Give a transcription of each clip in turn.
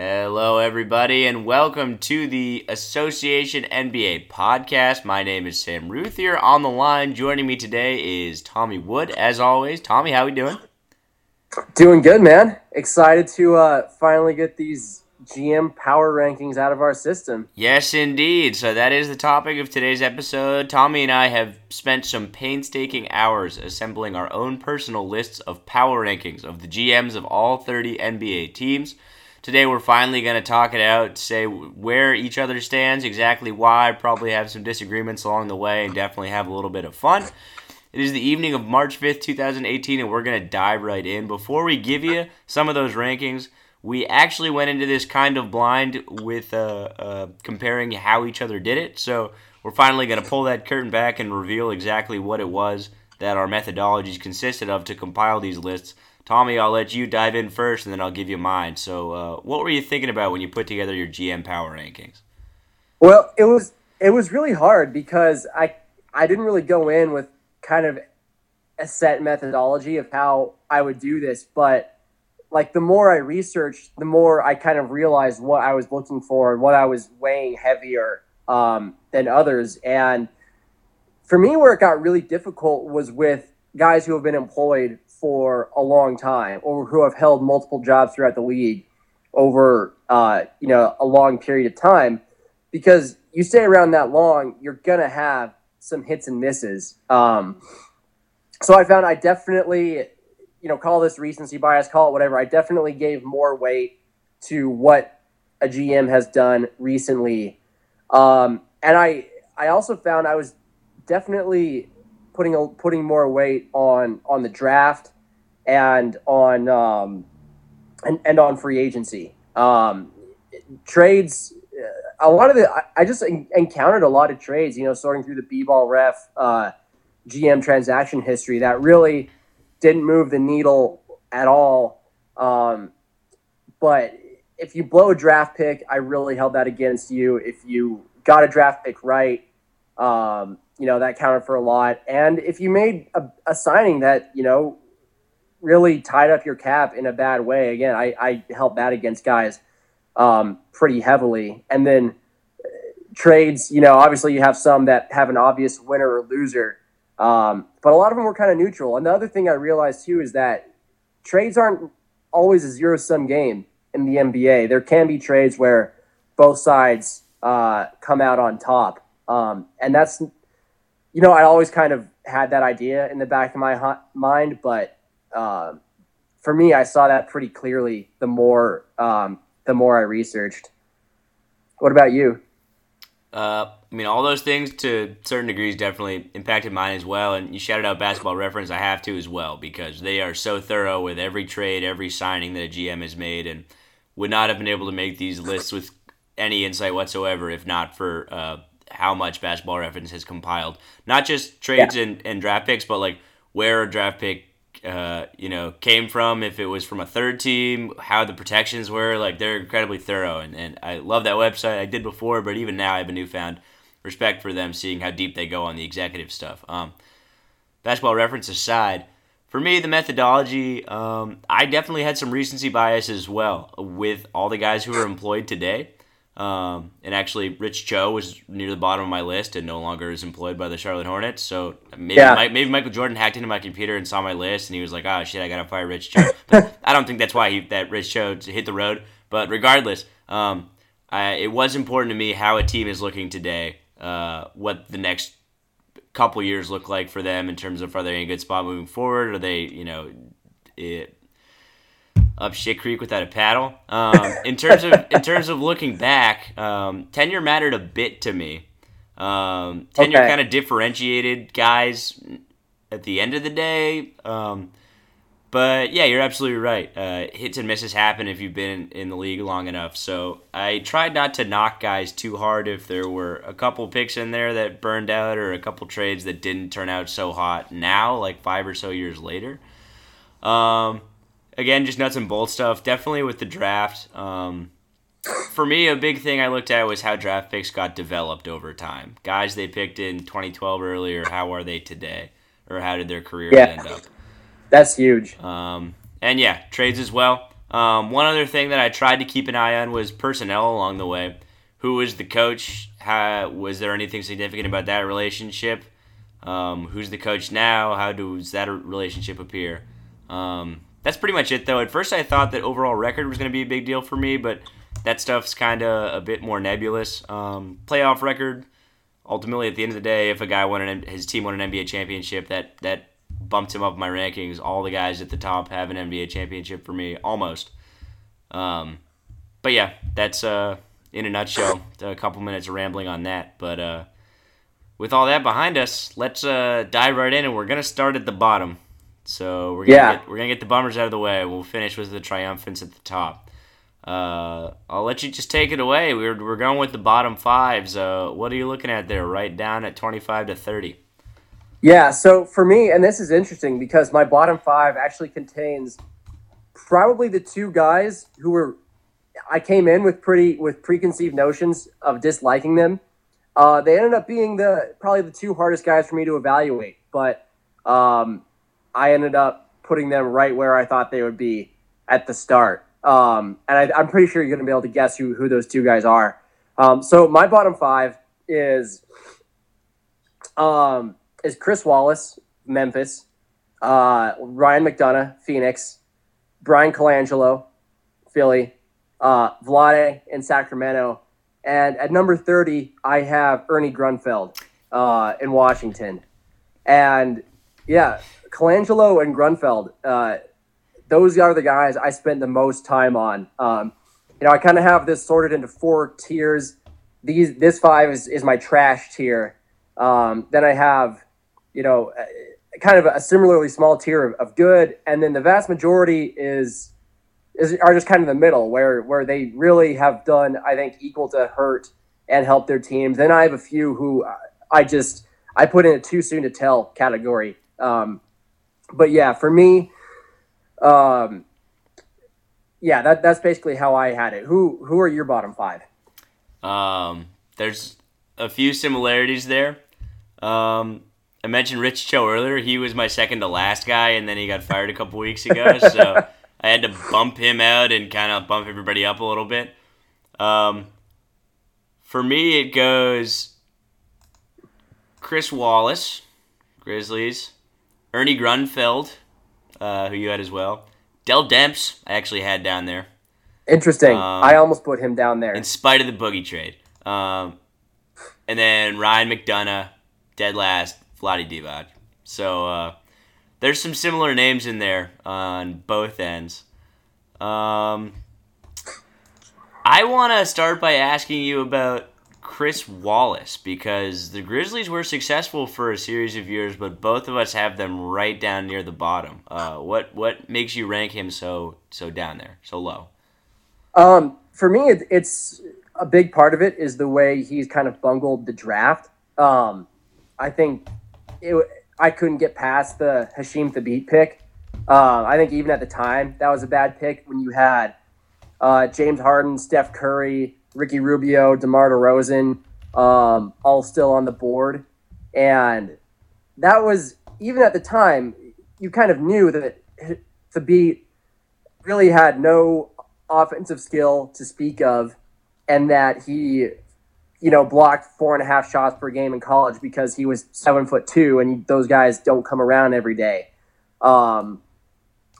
Hello, everybody, and welcome to the Association NBA podcast. My name is Sam Routhier on the line. Joining me today is Tommy Wood, as always. Tommy, how are we doing? Doing good, man. Excited to uh, finally get these GM power rankings out of our system. Yes, indeed. So that is the topic of today's episode. Tommy and I have spent some painstaking hours assembling our own personal lists of power rankings of the GMs of all 30 NBA teams. Today we're finally going to talk it out, say where each other stands, exactly why, probably have some disagreements along the way, and definitely have a little bit of fun. It is the evening of March 5th, 2018, and we're going to dive right in. Before we give you some of those rankings, we actually went into this kind of blind with uh, uh, comparing how each other did it. So we're finally going to pull that curtain back and reveal exactly what it was that our methodologies consisted of to compile these lists. Tommy, I'll let you dive in first, and then I'll give you mine. So, uh, what were you thinking about when you put together your GM power rankings? Well, it was it was really hard because I I didn't really go in with kind of a set methodology of how I would do this, but like the more I researched, the more I kind of realized what I was looking for and what I was weighing heavier um, than others. And for me, where it got really difficult was with guys who have been employed for a long time or who have held multiple jobs throughout the league over uh, you know a long period of time. Because you stay around that long you're gonna have some hits and misses. Um, so i found i definitely you know call this recency bias call it whatever i definitely gave more weight to what a gm has done recently. Um, and i i also found i was definitely putting a, putting more weight on on the draft and on um, and, and on free agency um, trades. Uh, a lot of the I just encountered a lot of trades. You know, sorting through the B-ball ref uh, GM transaction history that really didn't move the needle at all. Um, but if you blow a draft pick, I really held that against you. If you got a draft pick right, um, you know, that counted for a lot. And if you made a, a, signing that, you know, really tied up your cap in a bad way, again, I, I held that against guys um, pretty heavily. And then uh, trades, you know, obviously you have some that have an obvious winner or loser, um, but a lot of them were kind of neutral. And the other thing I realized too is that trades aren't always a zero sum game in the NBA. There can be trades where both sides uh, come out on top. Um, and that's you know, I always kind of had that idea in the back of my mind, but uh, for me, I saw that pretty clearly the more um, the more I researched. What about you? Uh, I mean, all those things to certain degrees definitely impacted mine as well. And you shouted out Basketball Reference, I have to as well because they are so thorough with every trade, every signing that a GM has made, and would not have been able to make these lists with any insight whatsoever if not for uh, how much Basketball Reference has compiled. Not just trades yeah. and, and draft picks, but like where a draft pick uh, you know, came from, if it was from a third team, how the protections were. Like they're incredibly thorough, and, and I love that website. I did before, but even now I have a newfound respect for them, seeing how deep they go on the executive stuff. Um, basketball reference aside, for me, the methodology, um, I definitely had some recency bias as well with all the guys who are employed today. Um, and actually, Rich Cho was near the bottom of my list and no longer is employed by the Charlotte Hornets. So maybe yeah. Mike, maybe Michael Jordan hacked into my computer and saw my list and he was like, "Oh shit, I gotta fire Rich Cho." But I don't think that's why he, that Rich Cho hit the road. But regardless, um, I, it was important to me how a team is looking today, uh, what the next couple years look like for them in terms of are they in a good spot moving forward? Are they, you know, it, up shit creek without a paddle. Um, in terms of in terms of looking back, um, tenure mattered a bit to me. Um, tenure okay. kind of differentiated guys at the end of the day. Um, but yeah, you're absolutely right. Uh, hits and misses happen if you've been in the league long enough. So I tried not to knock guys too hard if there were a couple picks in there that burned out or a couple trades that didn't turn out so hot now, like five or so years later. Um, again, just nuts and bolts stuff. Definitely with the draft. Um, for me, a big thing I looked at was how draft picks got developed over time. Guys they picked in 2012 earlier, how are they today? Or how did their career yeah. end up? That's huge. Um, and yeah, trades as well. Um, one other thing that I tried to keep an eye on was personnel along the way. Who was the coach? How, was there anything significant about that relationship? Um, who's the coach now? How does that relationship appear? Um, that's pretty much it, though. At first, I thought that overall record was going to be a big deal for me, but that stuff's kind of a bit more nebulous. Um, playoff record, ultimately, at the end of the day, if a guy won an, his team won an NBA championship, that that bumped him up my rankings. All the guys at the top have an NBA championship for me, almost. Um, but yeah, that's uh, in a nutshell. A couple minutes of rambling on that, but uh, with all that behind us, let's uh, dive right in, and we're gonna start at the bottom. So we're gonna yeah. get, we're gonna get the bummers out of the way. We'll finish with the triumphants at the top. Uh, I'll let you just take it away. We're, we're going with the bottom fives. Uh, what are you looking at there? Right down at twenty five to thirty. Yeah, so for me, and this is interesting because my bottom five actually contains probably the two guys who were I came in with pretty with preconceived notions of disliking them. Uh, they ended up being the probably the two hardest guys for me to evaluate, but um, I ended up putting them right where I thought they would be at the start. Um, and I, am pretty sure you're going to be able to guess who who those two guys are. Um, so my bottom five is um, is Chris Wallace, Memphis, uh, Ryan McDonough, Phoenix, Bryan Colangelo, Philly, uh, Vlade in Sacramento, and at number 30, I have Ernie Grunfeld uh, in Washington. And yeah, Colangelo and Grunfeld, uh, those are the guys I spent the most time on. Um, you know, I kind of have this sorted into four tiers. These this five is, is my trash tier. Um, then I have you know, kind of a similarly small tier of, of good, and then the vast majority is is are just kind of the middle where where they really have done I think equal to hurt and help their teams. Then I have a few who I just I put in a too soon to tell category. Um, but yeah, for me, um, yeah, that that's basically how I had it. Who who are your bottom five? Um, there's a few similarities there. Um, I mentioned Rich Cho earlier. He was my second to last guy, and then he got fired a couple weeks ago. So I had to bump him out and kind of bump everybody up a little bit. Um, for me, it goes Chris Wallace, Grizzlies, Ernie Grunfeld, uh, who you had as well, Dell Demps. I actually had down there. Interesting. Um, I almost put him down there. In spite of the boogie trade. Um, and then Ryan McDonough, dead last, Vlade Divac. So uh, there's some similar names in there on both ends. Um, I want to start by asking you about Chris Wallace because the Grizzlies were successful for a series of years, but both of us have them right down near the bottom. Uh, what what makes you rank him so so down there, so low? Um, for me, it, it's a big part of it is the way he's kind of bungled the draft. Um, I think it, I couldn't get past the Hasheem Thabeet pick. Uh, I think even at the time that was a bad pick when you had uh, James Harden, Steph Curry, Ricky Rubio, DeMar DeRozan, um, all still on the board, and that was even at the time you kind of knew that Thabeet really had no offensive skill to speak of, and that he you know, blocked four and a half shots per game in college because he was seven foot two, and those guys don't come around every day. Um,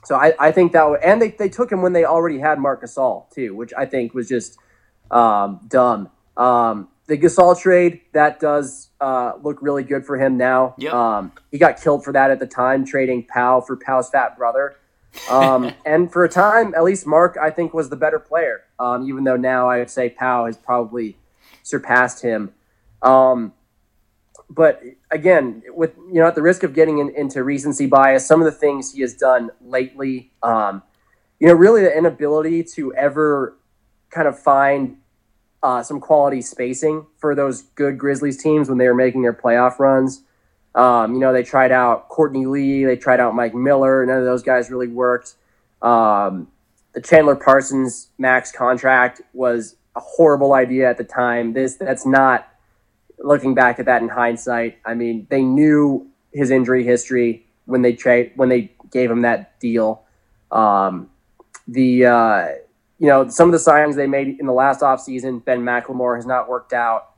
so I, I think that, and they, they took him when they already had Marc Gasol too, which I think was just um, dumb. Um, the Gasol trade that does uh, look really good for him now. Yep. Um, he got killed for that at the time, trading Pau for Pau's fat brother. Um, and for a time, at least Marc, I think, was the better player. Um, even though now I would say Pau has probably surpassed him. Um, but again, with you know, at the risk of getting in, into recency bias, some of the things he has done lately, um, you know, really the inability to ever kind of find uh, some quality spacing for those good Grizzlies teams when they were making their playoff runs. Um, you know, they tried out Courtney Lee, they tried out Mike Miller. None of those guys really worked. Um, the Chandler Parsons max contract was a horrible idea at the time. This that's not looking back at that in hindsight. I mean, they knew his injury history when they trade when they gave him that deal. Um, the uh, you know some of the signings they made in the last offseason, Ben McLemore has not worked out.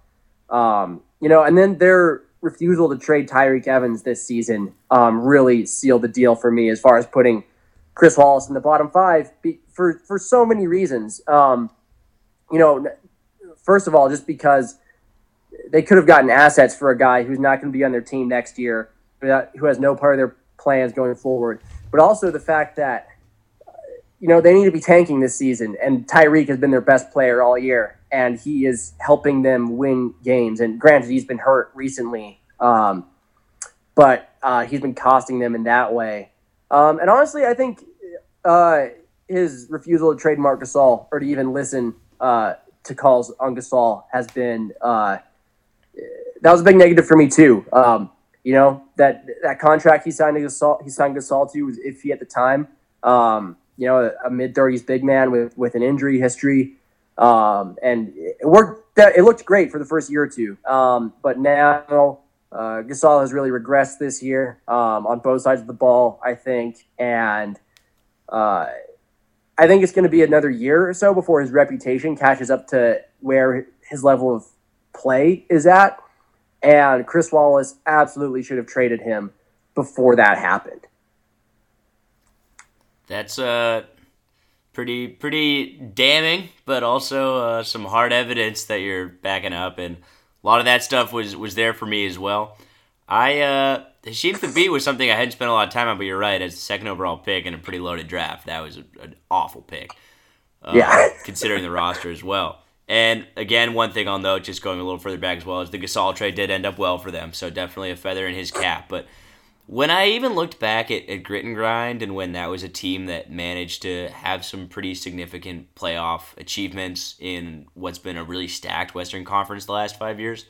Um, you know, and then their refusal to trade Tyreke Evans this season um, really sealed the deal for me as far as putting Chris Wallace in the bottom five for for so many reasons. Um, you know, first of all, just because they could have gotten assets for a guy who's not going to be on their team next year, who has no part of their plans going forward, but also the fact that you know they need to be tanking this season, and Tyreke has been their best player all year, and he is helping them win games. And granted, he's been hurt recently, um, but uh, he's been costing them in that way. Um, and honestly, I think uh, his refusal to trade Marc Gasol or to even listen uh, to calls on Gasol has been uh, that was a big negative for me too. Um, you know that that contract he signed to Gasol he signed Gasol to was iffy at the time. Um, you know, a, a mid thirties big man with with an injury history, um, and it worked. It looked great for the first year or two, um, but now uh, Gasol has really regressed this year um, on both sides of the ball, I think, and uh, I think it's going to be another year or so before his reputation catches up to where his level of play is at. And Chris Wallace absolutely should have traded him before that happened. That's uh, pretty pretty damning, but also uh, some hard evidence that you're backing up and a lot of that stuff was was there for me as well. I uh, Hasheem Thabeet was something I hadn't spent a lot of time on, but you're right. As the second overall pick in a pretty loaded draft, that was a, an awful pick. Uh, yeah, considering the roster as well. And again, one thing I'll note, just going a little further back as well, is the Gasol trade did end up well for them, so definitely a feather in his cap. But when I even looked back at, at Grit and Grind and when that was a team that managed to have some pretty significant playoff achievements in what's been a really stacked Western Conference the last five years,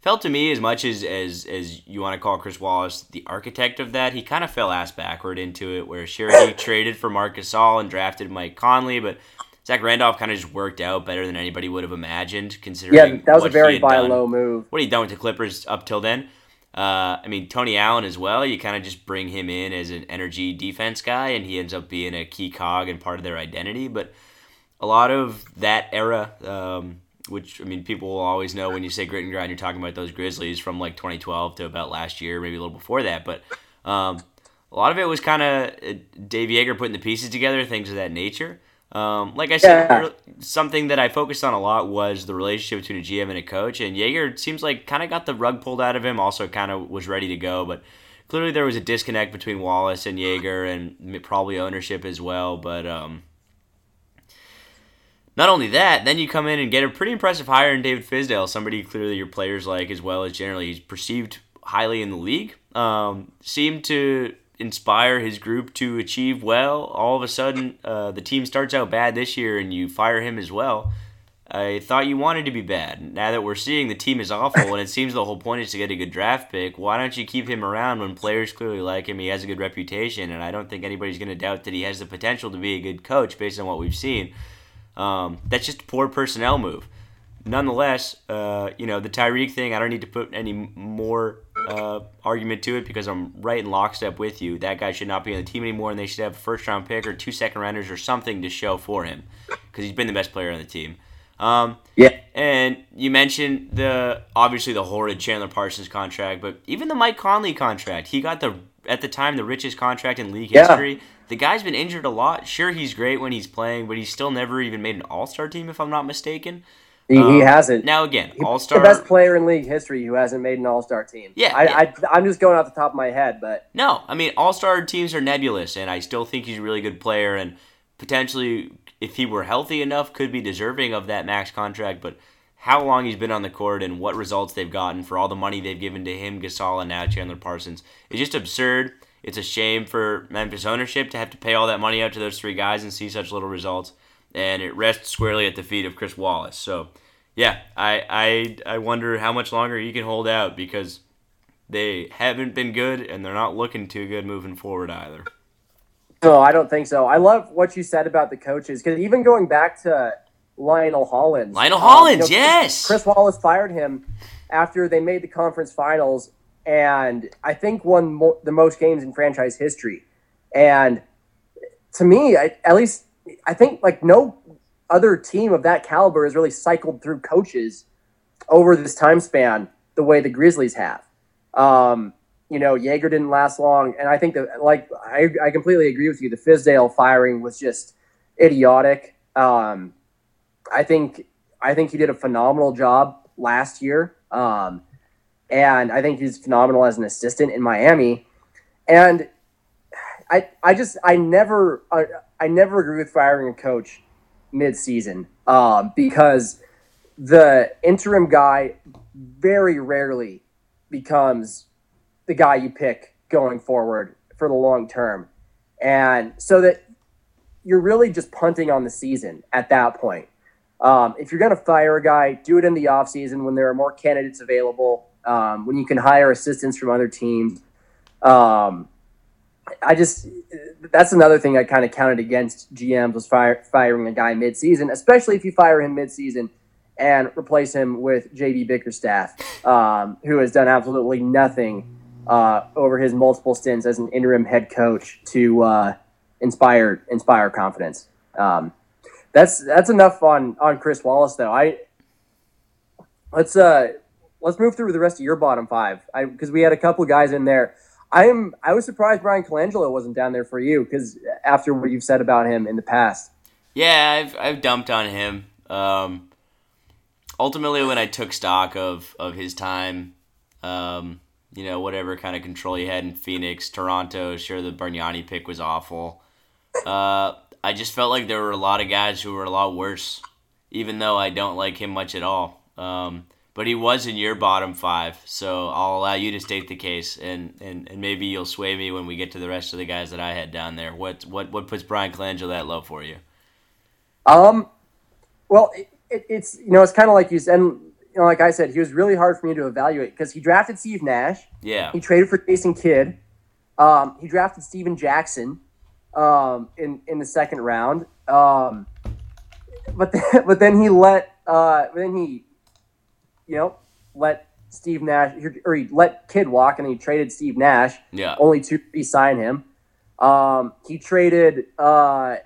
felt to me as much as as, as you want to call Chris Wallace the architect of that, he kind of fell ass backward into it where Sherry traded for Marc Gasol and drafted Mike Conley, but Zach Randolph kind of just worked out better than anybody would have imagined, considering yeah, that was a very buy low move. What he done with the Clippers up till then. Uh, I mean, Tony Allen as well. You kind of just bring him in as an energy defense guy, and he ends up being a key cog and part of their identity. But a lot of that era, um, which I mean, people will always know when you say grit and grind, you're talking about those Grizzlies from like 2012 to about last year, maybe a little before that. But um, a lot of it was kind of uh, Dave Joerger putting the pieces together, things of that nature. Um, like I said, yeah. something that I focused on a lot was the relationship between a GM and a coach. And Joerger seems like kind of got the rug pulled out of him. Also, kind of was ready to go, but clearly there was a disconnect between Wallace and Joerger and probably ownership as well. But um, not only that, then you come in and get a pretty impressive hire in David Fizdale, somebody clearly your players like, as well as generally he's perceived highly in the league. Um, seemed to inspire his group to achieve well. All of a sudden, uh, the team starts out bad this year, and you fire him as well. I thought you wanted to be bad. Now that we're seeing the team is awful, and it seems the whole point is to get a good draft pick, why don't you keep him around when players clearly like him? He has a good reputation, and I don't think anybody's going to doubt that he has the potential to be a good coach based on what we've seen. Um, that's just a poor personnel move. Nonetheless, uh, you know, the Tyreke thing, I don't need to put any more uh, argument to it because I'm right in lockstep with you. That guy should not be on the team anymore, and they should have a first round pick or two second rounders or something to show for him because he's been the best player on the team. Um, yeah. And you mentioned the obviously the horrid Chandler Parsons contract, but even the Mike Conley contract, he got the at the time the richest contract in league yeah. history. The guy's been injured a lot. Sure, he's great when he's playing, but he's still never even made an All Star team, if I'm not mistaken. He, um, he hasn't. Now again, All Star, the best player in league history who hasn't made an All Star team. Yeah, I, yeah. I, am just going off the top of my head, but no, I mean All Star teams are nebulous, and I still think he's a really good player, and potentially, if he were healthy enough, could be deserving of that max contract. But how long he's been on the court and what results they've gotten for all the money they've given to him, Gasol, and now Chandler Parsons is just absurd. It's a shame for Memphis ownership to have to pay all that money out to those three guys and see such little results, and it rests squarely at the feet of Chris Wallace. So yeah, I I I wonder how much longer he can hold out because they haven't been good and they're not looking too good moving forward either. No, I don't think so. I love what you said about the coaches because even going back to Lionel Hollins, Lionel Hollins, um, you know, yes, Chris Wallace fired him after they made the conference finals and I think won mo- the most games in franchise history. And to me, I, at least I think like no other team of that caliber has really cycled through coaches over this time span the way the Grizzlies have. Um, you know, Joerger didn't last long, and I think that like I, I completely agree with you. The Fizdale firing was just idiotic. Um, I think I think he did a phenomenal job last year, um, and I think he's phenomenal as an assistant in Miami. And I I just I never I, I never agree with firing a coach mid-season um, because the interim guy very rarely becomes the guy you pick going forward for the long term. And so that you're really just punting on the season at that point. Um, if you're going to fire a guy, do it in the offseason when there are more candidates available, um, when you can hire assistants from other teams. Um, I just, that's another thing I kind of counted against GMs was fire, firing a guy midseason, especially if you fire him midseason and replace him with JB Bickerstaff, um, who has done absolutely nothing uh, over his multiple stints as an interim head coach to uh, inspire inspire confidence. Um, that's that's enough on on Chris Wallace though. I let's uh let's move through the rest of your bottom five because we had a couple guys in there. I am I was surprised Bryan Colangelo wasn't down there for you because after what you've said about him in the past. Yeah, I've I've dumped on him. Um, ultimately, when I took stock of of his time, um, you know, whatever kind of control he had in Phoenix, Toronto, sure the Bargnani pick was awful. Uh, I just felt like there were a lot of guys who were a lot worse, even though I don't like him much at all. Um, but he was in your bottom five, so I'll allow you to state the case, and, and, and maybe you'll sway me when we get to the rest of the guys that I had down there. What what what puts Bryan Colangelo that low for you? Um, well, it, it, it's you know it's kind of like you said. You know, like I said, he was really hard for me to evaluate because he drafted Steve Nash. Yeah. He traded for Jason Kidd. Um, he drafted Stephen Jackson um, in in the second round. Um, but then, but then he let uh, then he you know, let Steve Nash or he let Kidd walk and he traded Steve Nash. Yeah. Only to re-sign him. Um, he traded uh,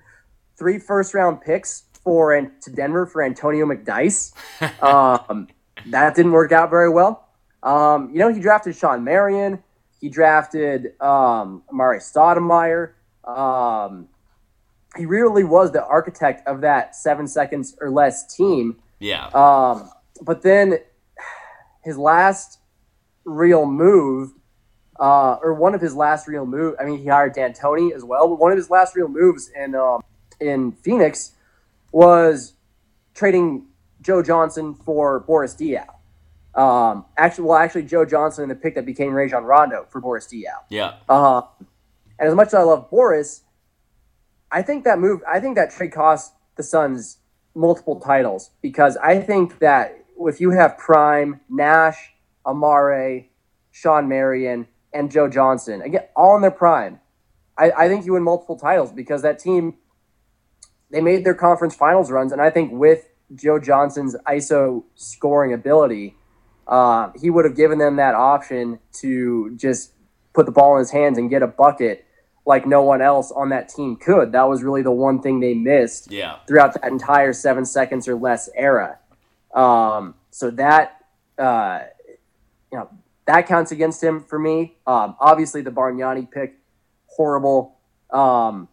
three first round picks for and to Denver for Antonio McDyess. um, that didn't work out very well. Um, you know, he drafted Shawn Marion. He drafted um, Amar'e Stoudemire. Um, he really was the architect of that seven seconds or less team. Yeah. Um, but then his last real move, uh, or one of his last real move. I mean, he hired D'Antoni as well, but one of his last real moves in um, in Phoenix was trading Joe Johnson for Boris Diaw. Um, actually, well, actually, Joe Johnson and the pick that became Rajon Rondo for Boris Diaw. Yeah. Uh, and as much as I love Boris, I think that move, I think that trade cost the Suns multiple titles because I think that if you have Prime, Nash, Amar'e, Shawn Marion, and Joe Johnson, again, all in their prime, I, I think you win multiple titles because that team, they made their conference finals runs. And I think with Joe Johnson's ISO scoring ability, uh, he would have given them that option to just put the ball in his hands and get a bucket like no one else on that team could. That was really the one thing they missed Yeah. throughout that entire seven seconds or less era. Um, so that uh, you know that counts against him for me. Um, obviously, the Bargnani pick, horrible. Um,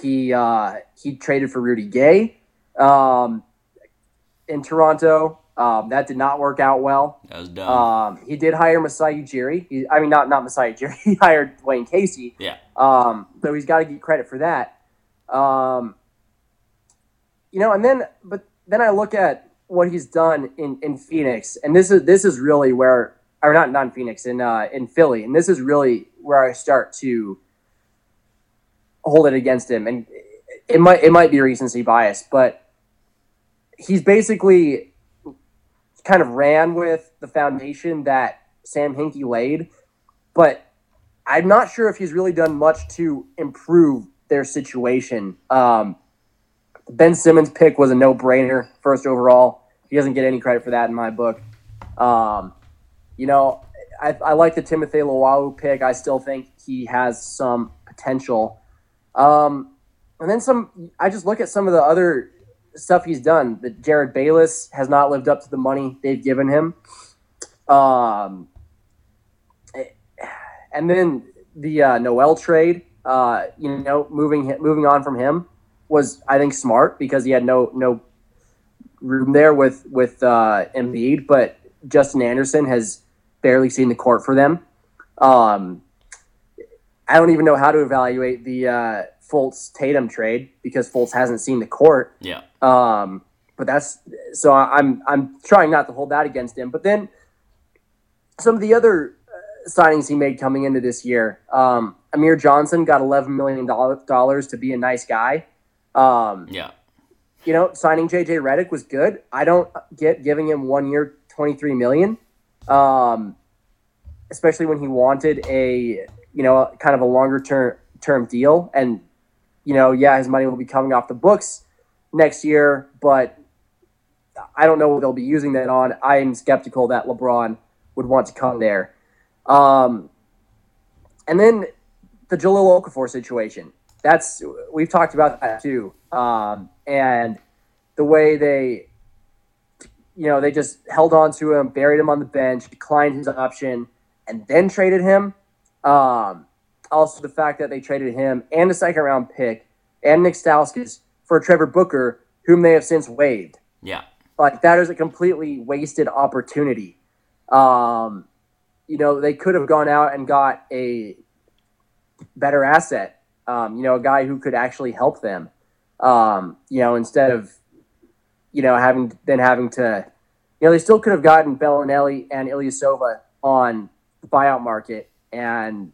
he uh, he traded for Rudy Gay um, in Toronto. Um, that did not work out well. That was dumb. Um, he did hire Masai Ujiri. He, I mean, not not Masai Ujiri. He hired Dwane Casey. yeah. Um, so he's got to get credit for that. Um, you know, and then but then I look at what he's done in, in Phoenix, and this is this is really where, or not not in Phoenix, in uh, in Philly, and this is really where I start to hold it against him, and it might it might be recency bias, but he's basically kind of ran with the foundation that Sam Hinkie laid, but I'm not sure if he's really done much to improve their situation. Um, ben Simmons pick was a no brainer, first overall. He doesn't get any credit for that in my book. Um, you know, I, I like the Timothy Luwawu pick. I still think he has some potential. Um, and then some. I just look at some of the other stuff he's done. That Jerryd Bayless has not lived up to the money they've given him. Um, and then the uh, Noel trade, uh, you know, moving moving on from him was I think smart because he had no no room there with with uh, Embiid, but Justin Anderson has barely seen the court for them. Um, I don't even know how to evaluate the uh, Fultz Tatum trade because Fultz hasn't seen the court. Yeah. Um, but that's so I'm I'm trying not to hold that against him. But then some of the other uh, signings he made coming into this year, um, Amir Johnson got eleven million dollars to be a nice guy. Um, yeah. You know, signing JJ Redick was good. I don't get giving him one year, twenty three million, um, especially when he wanted a you know kind of a longer term term deal. And you know, yeah, his money will be coming off the books next year, but I don't know what they'll be using that on. I am skeptical that LeBron would want to come there. Um, and then the Jahlil Okafor situation. That's we've talked about that too. Um, and the way they, you know, they just held on to him, buried him on the bench, declined his option, and then traded him. Um, also, the fact that they traded him and a second round pick and Nick Stauskas for Trevor Booker, whom they have since waived. Yeah. Like that is a completely wasted opportunity. Um, you know, they could have gone out and got a better asset. Um, you know, a guy who could actually help them. Um, you know, instead of you know having then having to, you know, they still could have gotten Belinelli and Ilyasova on the buyout market, and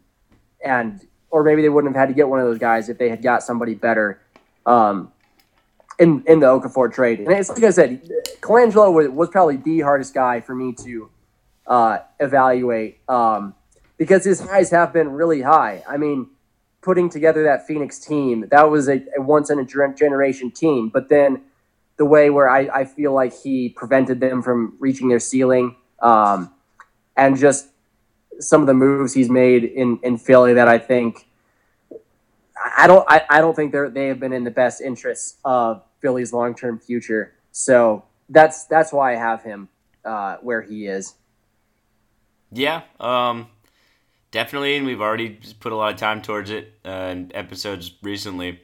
and or maybe they wouldn't have had to get one of those guys if they had got somebody better. Um, in in the Okafor trade. And it's like I said, Colangelo was, was probably the hardest guy for me to uh, evaluate um, because his highs have been really high. I mean, putting together that Phoenix team, that was a, a once in a generation team. But then the way where I, I feel like he prevented them from reaching their ceiling um, and just some of the moves he's made in, in Philly that I think I don't I, I don't think they're they have been in the best interests of Philly's long term future. So that's that's why I have him uh, where he is. Yeah, um, definitely, and we've already put a lot of time towards it uh, in episodes recently.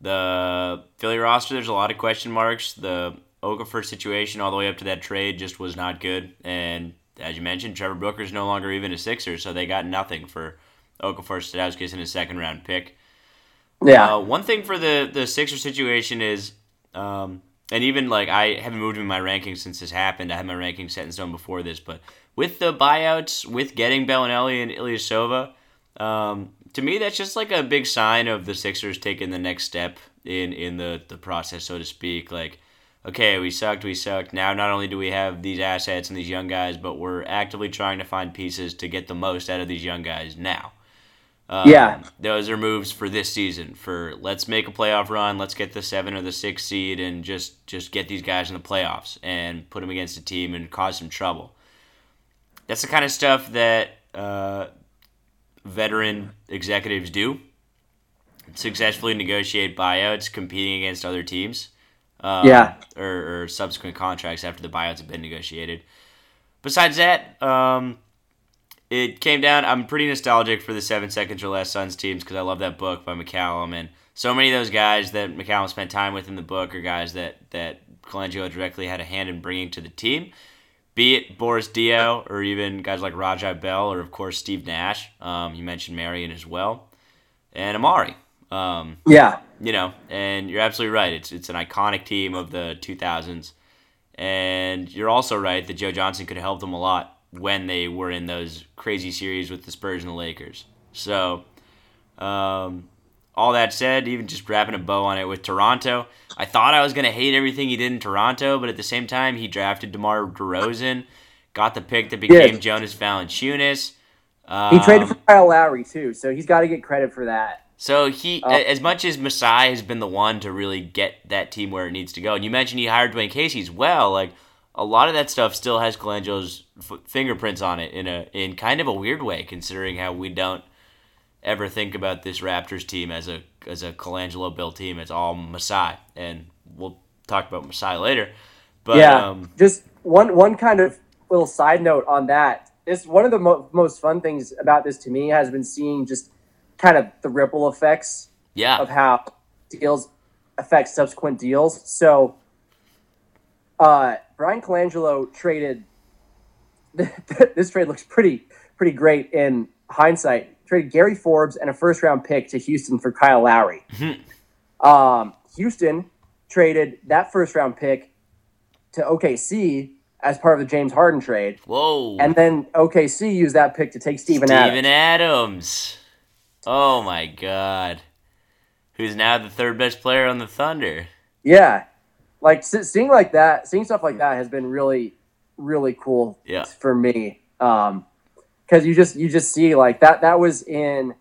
The Philly roster, there's a lot of question marks. The Okafor situation, all the way up to that trade, just was not good. And as you mentioned, Trevor Booker's no longer even a Sixer, so they got nothing for Okafor Stauskas in a second round pick. Yeah. Uh, one thing for the the Sixer situation is um, and even like I haven't moved in my rankings since this happened. I had my rankings set in stone before this, but with the buyouts, with getting Belinelli and Ilyasova, um, to me that's just like a big sign of the Sixers taking the next step in in the the process, so to speak. Like, okay, we sucked, we sucked. Now not only do we have these assets and these young guys, but we're actively trying to find pieces to get the most out of these young guys now. Um, yeah, those are moves for this season. For let's make a playoff run, let's get the seven or the six seed, and just just get these guys in the playoffs and put them against a team and cause some trouble. That's the kind of stuff that uh, veteran executives do. Successfully negotiate buyouts, competing against other teams. Um, yeah, or, or, subsequent contracts after the buyouts have been negotiated. Besides that, um, it came down. I'm pretty nostalgic for the Seven Seconds or Less Suns teams because I love that book by McCallum, and so many of those guys that McCallum spent time with in the book are guys that that Colangelo directly had a hand in bringing to the team. Be it Boris Diaw or even guys like Raja Bell or of course Steve Nash. Um, you mentioned Marion as well, and Amar'e. Um, yeah, you know, and you're absolutely right. It's it's an iconic team of the 2000s, and you're also right that Joe Johnson could have helped them a lot when they were in those crazy series with the Spurs and the Lakers. So, um, all that said, even just wrapping a bow on it with Toronto, I thought I was going to hate everything he did in Toronto, but at the same time, he drafted DeMar DeRozan, got the pick that became yes. Jonas Valanciunas. Um, he traded for Kyle Lowry too, so he's got to get credit for that. So he, uh, as much as Masai has been the one to really get that team where it needs to go, and you mentioned he hired Dwane Casey as well, like a lot of that stuff still has Colangelo's f- fingerprints on it in a in kind of a weird way, considering how we don't ever think about this Raptors team as a as a Colangelo built team. It's all Masai, and we'll talk about Masai later. But yeah, um, just one one kind of little side note on that. This one of the mo- most fun things about this to me has been seeing just kind of the ripple effects yeah, of how deals affect subsequent deals. So, uh, Bryan Colangelo traded. this trade looks pretty pretty great in hindsight. Traded Gary Forbes and a first round pick to Houston for Kyle Lowry. um, Houston traded that first round pick to OKC as part of the James Harden trade, whoa, and then OKC used that pick to take Steven Adams. Steven Adams. Oh my God, who's now the third best player on the Thunder? Yeah, like seeing like that, seeing stuff like that has been really, really cool Yeah. for me. Um, because you just you just see like that that was in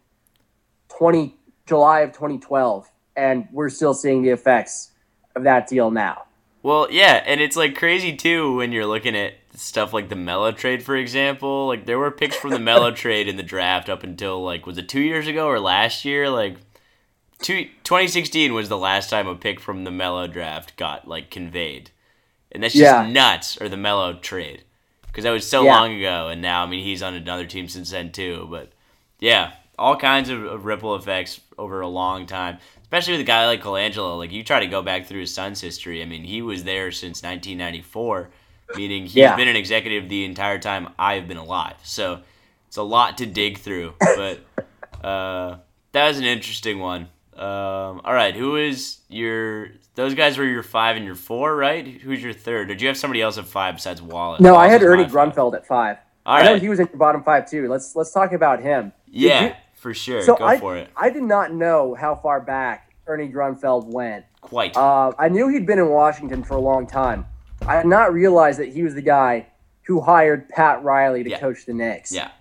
twenty July of twenty twelve, and we're still seeing the effects of that deal now. Well, yeah, and it's like crazy too when you're looking at stuff like the Melo trade, for example. Like there were picks from the Melo trade in the draft up until like was it two years ago or last year? Like two, 2016 was the last time a pick from the Melo draft got like conveyed, and that's just Yeah. nuts. Or the Melo trade because that was so Yeah. long ago, and now I mean he's on another team since then too. But yeah, all kinds of, of ripple effects over a long time. Especially with a guy like Colangelo, like you try to go back through his Suns history. I mean, he was there since 1994, meaning he's Yeah. been an executive the entire time I've been alive. So it's a lot to dig through, but uh, that was an interesting one. Um, all right, who is your? Those guys were your five and your four, right? Who's your third? Did you have somebody else at five besides Wallace? No, I had Ernie five. Grunfeld at five. All I know he was in your bottom five too. Let's let's talk about him. Yeah, you- for sure. so Go I for it. I did not know how far back Ernie Grunfeld went. Quite. Uh, I knew he'd been in Washington for a long time. I had not realized that he was the guy who hired Pat Riley to Yeah. coach the Knicks. yeah.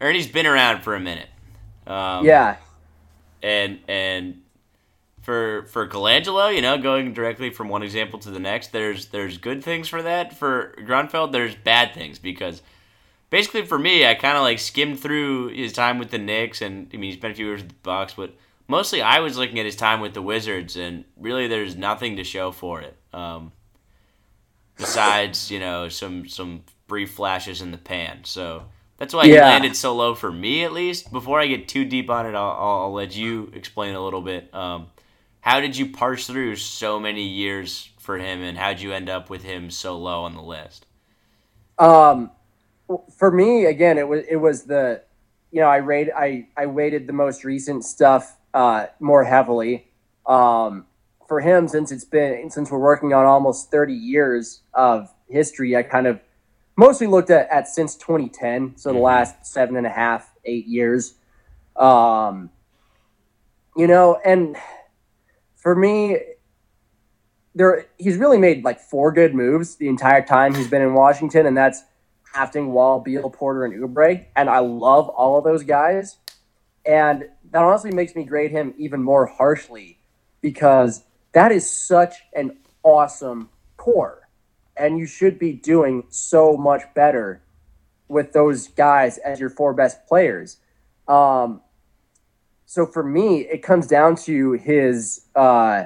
Ernie's been around for a minute. Um, Yeah. and and for for Colangelo, you know, going directly from one example to the next, there's there's good things for that. For Grunfeld, there's bad things because basically for me, I kind of like skimmed through his time with the Knicks, and I mean, he spent a few years with the Bucks, but mostly I was looking at his time with the Wizards, and really, there's nothing to show for it. Um, besides, you know, some some brief flashes in the pan. So that's why he Yeah. landed so low for me, at least. Before I get too deep on it, I'll, I'll, let you explain a little bit. Um, how did you parse through so many years for him, and how would you end up with him so low on the list? Um, for me, again, it was it was the, you know, I rate I I weighted the most recent stuff uh, more heavily. Um, for him, since it's been since we're working on almost thirty years of history, I kind of mostly looked at, at since 2010, so the Mhm. last seven and a half, eight years. Um, you know, and for me, there he's really made like four good moves the entire time he's been in Washington, and that's drafting Wall, Beal, Porter, and Oubre, and I love all of those guys. And that honestly makes me grade him even more harshly because that is such an awesome core, and you should be doing so much better with those guys as your four best players. Um, so for me, it comes down to his uh,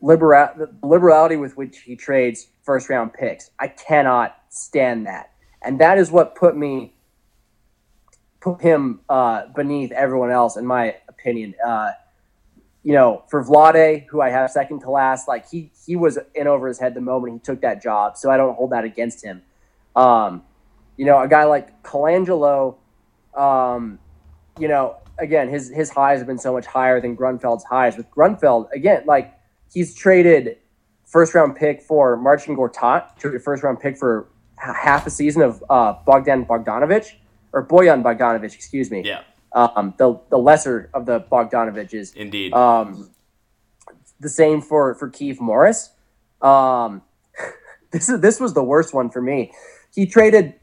libera- liberality with which he trades first round picks. I cannot stand that, and that is what put me put him uh, beneath everyone else, in my opinion. Uh, you know, for Vlade, who I have second to last, like he he was in over his head the moment he took that job, so I don't hold that against him. Um, you know, a guy like Colangelo, um, you know, again, his his highs have been so much higher than Grunfeld's highs. With Grunfeld, again, like he's traded first round pick for Marcin Gortat, traded first round pick for half a season of uh, Bogdan Bogdanovich or Bojan Bogdanovich, excuse me. Yeah, Um, the the lesser of the Bogdanoviches. indeed. Um, the same for for Keith Morris. Um, this is this was the worst one for me. He traded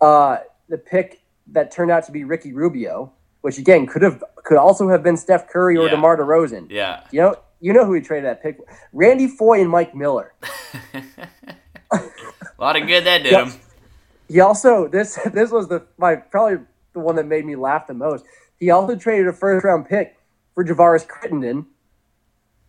uh, the pick that turned out to be Ricky Rubio, which again could have could also have been Steph Curry or Yeah. DeMar DeRozan. yeah. You know, you know who he traded that pick? Randy Foye and Mike Miller. a lot of good that did Yeah. him. He also this this was the my probably the one that made me laugh the most. He also traded a first round pick for Javaris Crittenton.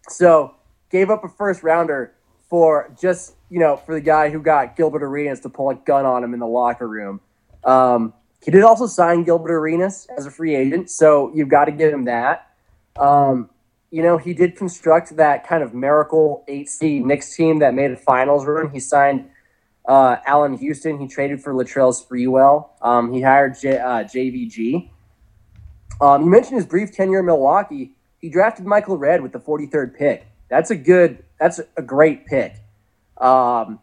So gave up a first rounder for just, you know, for the guy who got Gilbert Arenas to pull a gun on him in the locker room. Um, he did also sign Gilbert Arenas as a free agent, so you've got to give him that. Um, you know, he did construct that kind of miracle 8 seed Knicks team that made a finals run. He signed uh, Allan Houston. He traded for Latrell Sprewell. Um, he hired J, uh, JVG. Um, you mentioned his brief tenure in Milwaukee. He drafted Michael Redd with the 43rd pick. That's a good, that's a great pick. Um,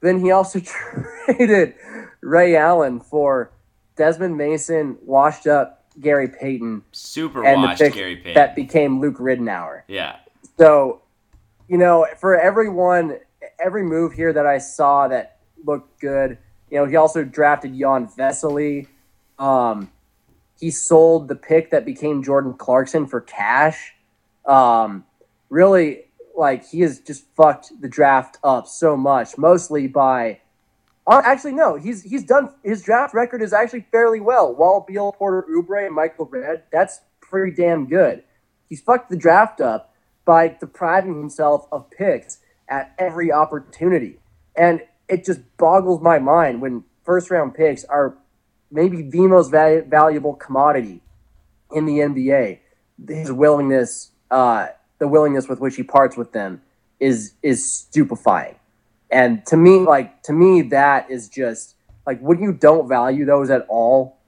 then he also traded Ray Allen for Desmond Mason, washed up Gary Payton, Super and washed the Gary Payton. that became Luke Ridnour. yeah. So, you know, for everyone, every move here that I saw that looked good, you know, he also drafted Jan Vesely. Um, he sold the pick that became Jordan Clarkson for cash. Um, really, like, he has just fucked the draft up so much, mostly by. Uh, actually, no. He's he's done his draft record is actually fairly well. Wall Beal, Porter Oubre, and Michael Redd. That's pretty damn good. He's fucked the draft up by depriving himself of picks at every opportunity. And it just boggles my mind when first round picks are maybe the most val- valuable commodity in the NBA. His willingness, uh, the willingness with which he parts with them, is is stupefying. And to me, like to me, that is just like when you don't value those at all,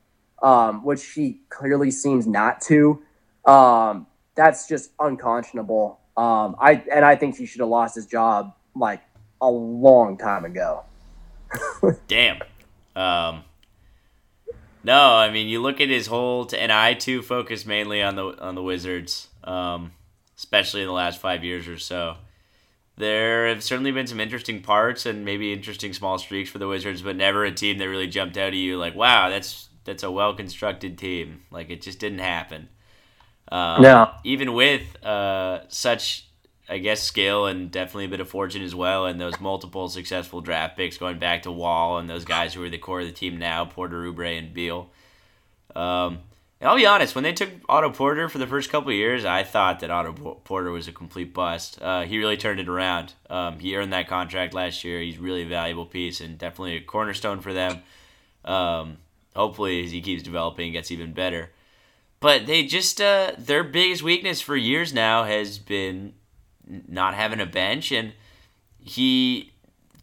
um, which he clearly seems not to. Um, that's just unconscionable. Um, I and I think he should have lost his job like a long time ago. Damn. Um, no, I mean you look at his whole, t- and I too focus mainly on the on the Wizards, um, especially in the last five years or so. There have certainly been some interesting parts and maybe interesting small streaks for the Wizards, but never a team that really jumped out at you like, wow, that's that's a well constructed team. Like it just didn't happen. Um, No. even with uh, such, I guess, skill and definitely a bit of fortune as well, and those multiple successful draft picks going back to Wall and those guys who are the core of the team now, Porter, Oubre, and Beal. Um, and I'll be honest, when they took Otto Porter for the first couple of years, I thought that Otto Porter was a complete bust. Uh, he really turned it around. Um, he earned that contract last year. He's really a valuable piece and definitely a cornerstone for them. Um, hopefully, as he keeps developing, gets even better. But they just uh, their biggest weakness for years now has been not having a bench, and he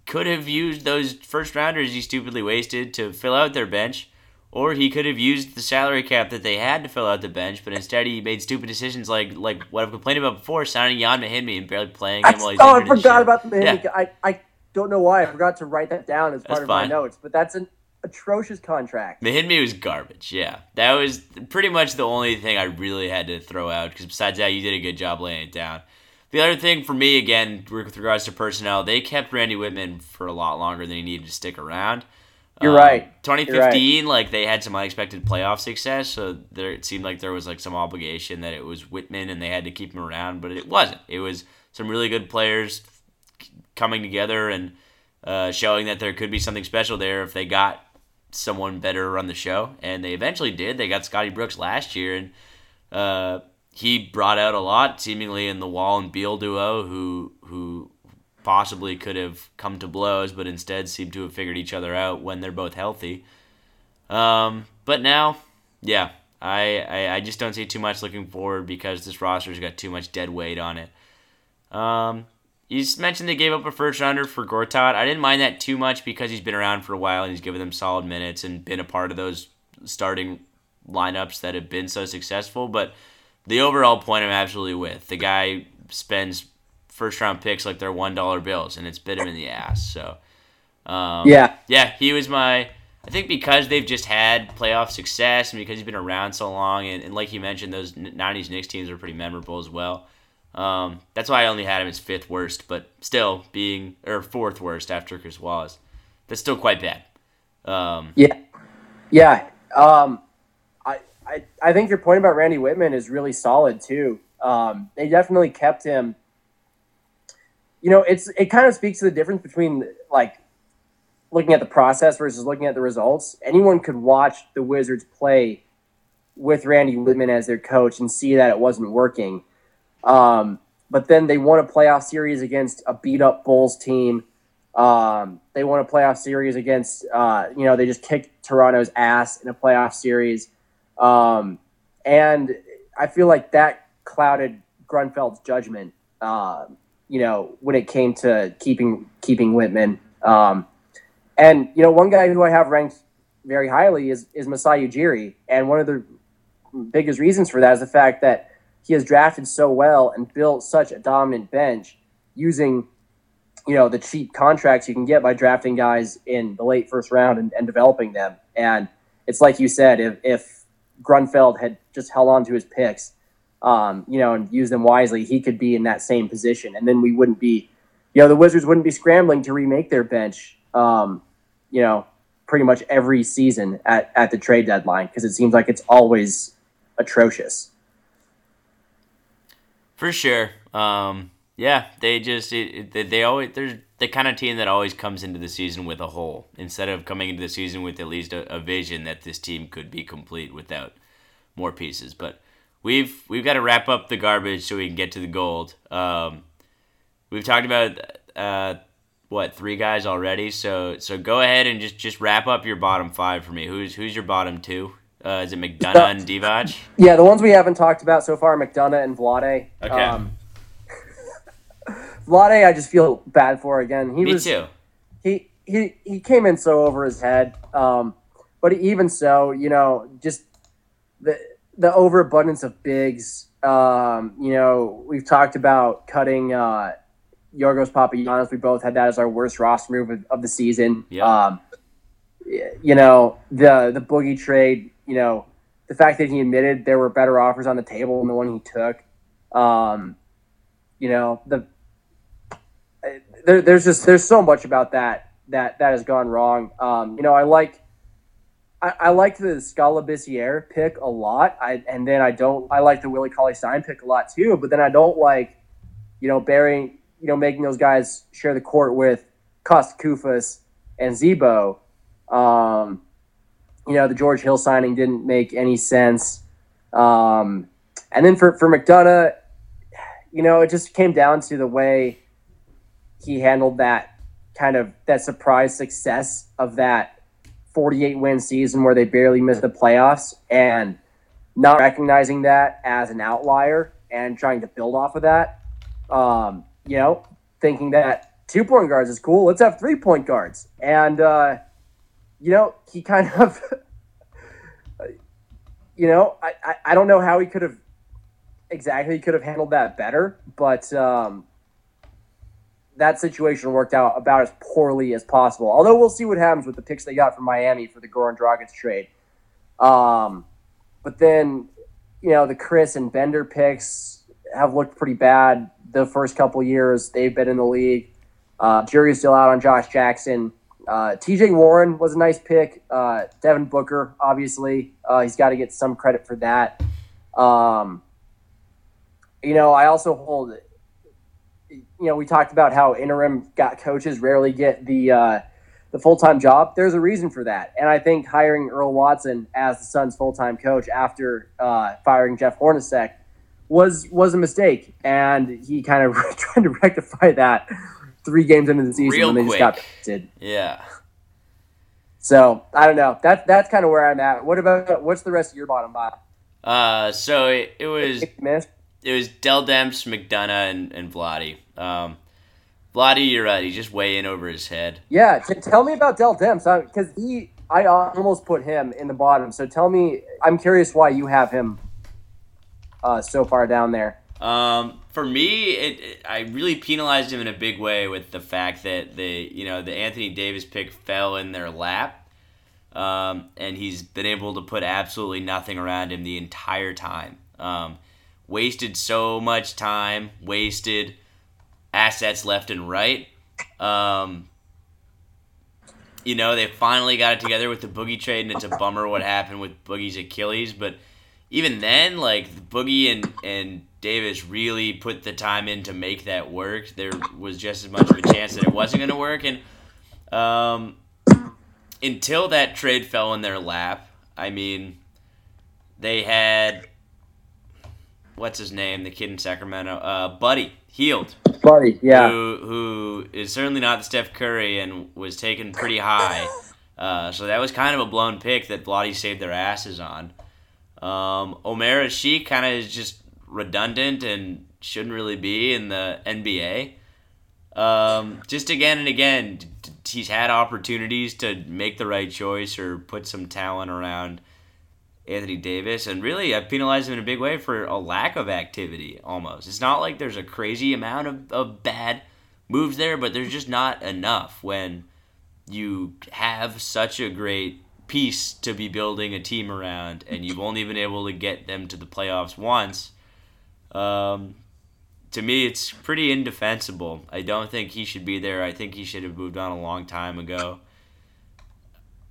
could have used those first rounders he stupidly wasted to fill out their bench, or he could have used the salary cap that they had to fill out the bench, but instead he made stupid decisions like like what I've complained about before, signing Ian Mahinmi and barely playing him I, while he's oh, I forgot about the Yeah. I, I don't know why I forgot to write that down as part That's of fine. my notes, but that's an atrocious contract. Mahinmi was garbage. Yeah, that was pretty much the only thing I really had to throw out. Because besides that, you did a good job laying it down. The other thing for me, again, with regards to personnel, they kept Randy Wittman for a lot longer than he needed to stick around. You're Um, right. 2015, like they had some unexpected playoff success, so there it seemed like there was like some obligation that it was Wittman and they had to keep him around, but it wasn't. It was some really good players coming together and uh, showing that there could be something special there if they got someone better run the show, and they eventually did. They got Scotty Brooks last year, and uh, he brought out a lot, seemingly in the Wall and Beal duo, who who possibly could have come to blows, but instead seem to have figured each other out when they're both healthy. Um, but now, yeah, I, I I just don't see too much looking forward because this roster's got too much dead weight on it. Um, you just mentioned they gave up a first rounder for Gortat. I didn't mind that too much because he's been around for a while and he's given them solid minutes and been a part of those starting lineups that have been so successful. But the overall point I'm absolutely with. The guy spends first round picks like they're one dollar bills and it's bit him in the ass. So um, Yeah. yeah, he was my. I think because they've just had playoff success and because he's been around so long, and, and like you mentioned, those '90s Knicks teams are pretty memorable as well. Um, that's why I only had him as fifth worst, but still being or fourth worst after Chris Wallace. That's still quite bad. Um, Yeah, yeah. Um, I, I I think your point about Randy Wittman is really solid too. Um, they definitely kept him. You know, it's it kind of speaks to the difference between like looking at the process versus looking at the results, anyone could watch the Wizards play with Randy Wittman as their coach and see that it wasn't working. Um, but then they won a playoff series against a beat up Bulls team. Um, they won a playoff series against, uh, you know, they just kicked Toronto's ass in a playoff series. Um, and I feel like that clouded Grunfeld's judgment, uh, you know, when it came to keeping keeping Wittman. Um, and you know, one guy who I have ranked very highly is is Masai Ujiri, and one of the biggest reasons for that is the fact that he has drafted so well and built such a dominant bench using you know the cheap contracts you can get by drafting guys in the late first round and, and developing them. And it's like you said if, if grunfeld had just held on to his picks um, you know and used them wisely he could be in that same position. And then we wouldn't be you know the wizards wouldn't be scrambling to remake their bench um, you know pretty much every season at, at the trade deadline because it seems like it's always atrocious for sure. Um, yeah, they just it, it, they always they're the kind of team that always comes into the season with a hole instead of coming into the season with at least a, a vision that this team could be complete without more pieces. But we've we've got to wrap up the garbage so we can get to the gold. Um, we've talked about uh, what three guys already. So so go ahead and just just wrap up your bottom five for me. Who's who's your bottom two? Uh, is it McDonough and Divac? Yeah, the ones we haven't talked about so far, McDonough and Vlade. Okay. Um, Vlade, I just feel bad for again. He Me was, too. He he he came in so over his head. Um, but even so, you know, just the the overabundance of bigs. Um, you know, we've talked about cutting uh, Yorgos Papagiannis. We both had that as our worst roster move of, of the season. Yeah. Um, you know, the the boogie trade you know, the fact that he admitted there were better offers on the table than the one he took. Um, you know, the there, there's just there's so much about that that that has gone wrong. Um, you know, I like I, I like the Skal Labissiere pick a lot. I and then I don't I like the Willie Cauley Stein pick a lot too. But then I don't like you know burying you know making those guys share the court with Kosta Koufos and Z-Bo. Um, you know, the George Hill signing didn't make any sense. Um, and then for, for McDonough, you know, it just came down to the way he handled that kind of that surprise success of that 48 win season where they barely missed the playoffs and not recognizing that as an outlier and trying to build off of that. Um, you know, thinking that two point guards is cool. Let's have three point guards. And, uh, you know, he kind of, you know, I, I, I, don't know how he could have exactly could have handled that better, but um, that situation worked out about as poorly as possible. Although we'll see what happens with the picks they got from Miami for the Goran Dragic trade. Um, but then, you know, the Chriss and Bender picks have looked pretty bad the first couple years they've been in the league. Uh, jury's still out on Josh Jackson. Uh, TJ Warren was a nice pick. Uh, Devin Booker, obviously, uh, he's got to get some credit for that. Um, you know, I also hold. You know, we talked about how interim got coaches rarely get the uh, the full time job. There's a reason for that, and I think hiring Earl Watson as the Suns' full time coach after uh, firing Jeff Hornacek was was a mistake, and he kind of tried to rectify that three games into the season Real when they quick. just got did. Yeah. So I don't know. That's that's kind of where I'm at. What about what's the rest of your bottom five? Uh, so it, it was it was Dell Demps, McDonough, and and Vladi. Um, Vladi, you're right. He's just way in over his head. Yeah, t- tell me about Dell Demps because he I almost put him in the bottom. So tell me, I'm curious why you have him uh, so far down there. Um, for me, it, it, I really penalized him in a big way with the fact that the you know the Anthony Davis pick fell in their lap, um, and he's been able to put absolutely nothing around him the entire time. Um, wasted so much time, wasted assets left and right. Um, you know, they finally got it together with the Boogie trade, and it's a bummer what happened with Boogie's Achilles, but even then, like Boogie and and Davis really put the time in to make that work. There was just as much of a chance that it wasn't going to work, and um, until that trade fell in their lap, I mean, they had what's his name, the kid in Sacramento, uh, Buddy Hield. Buddy, yeah. Who who is certainly not the Steph Curry and was taken pretty high. Uh, so that was kind of a blown pick that Vlade saved their asses on. Um, Omer Asik kind of is just redundant and shouldn't really be in the NBA. Um, just again and again, he's had opportunities to make the right choice or put some talent around Anthony Davis, and really I've penalized him in a big way for a lack of activity almost. It's not like there's a crazy amount of, of bad moves there, but there's just not enough when you have such a great piece to be building a team around, and you've only been able to get them to the playoffs once. Um, to me, it's pretty indefensible. I don't think he should be there. I think he should have moved on a long time ago.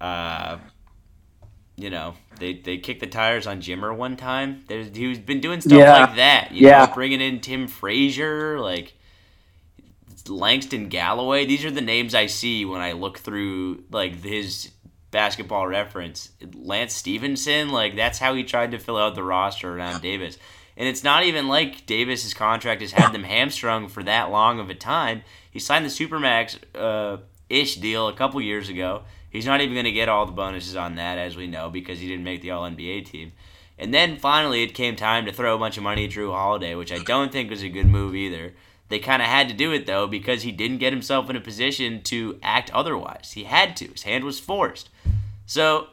Uh, you know, they, they kicked the tires on Jimmer one time. There's, he's been doing stuff Yeah. like that. You Yeah. know, bringing in Tim Frazier, like Langston Galloway. These are the names I see when I look through like his basketball reference. Lance Stephenson, like that's how he tried to fill out the roster around Davis. And it's not even like Davis's contract has had them hamstrung for that long of a time. He signed the Supermax uh, ish deal a couple years ago. He's not even going to get all the bonuses on that, as we know, because he didn't make the All NBA team. And then finally, it came time to throw a bunch of money at Jrue Holiday, which I don't think was a good move either. They kind of had to do it though because he didn't get himself in a position to act otherwise. He had to. His hand was forced. So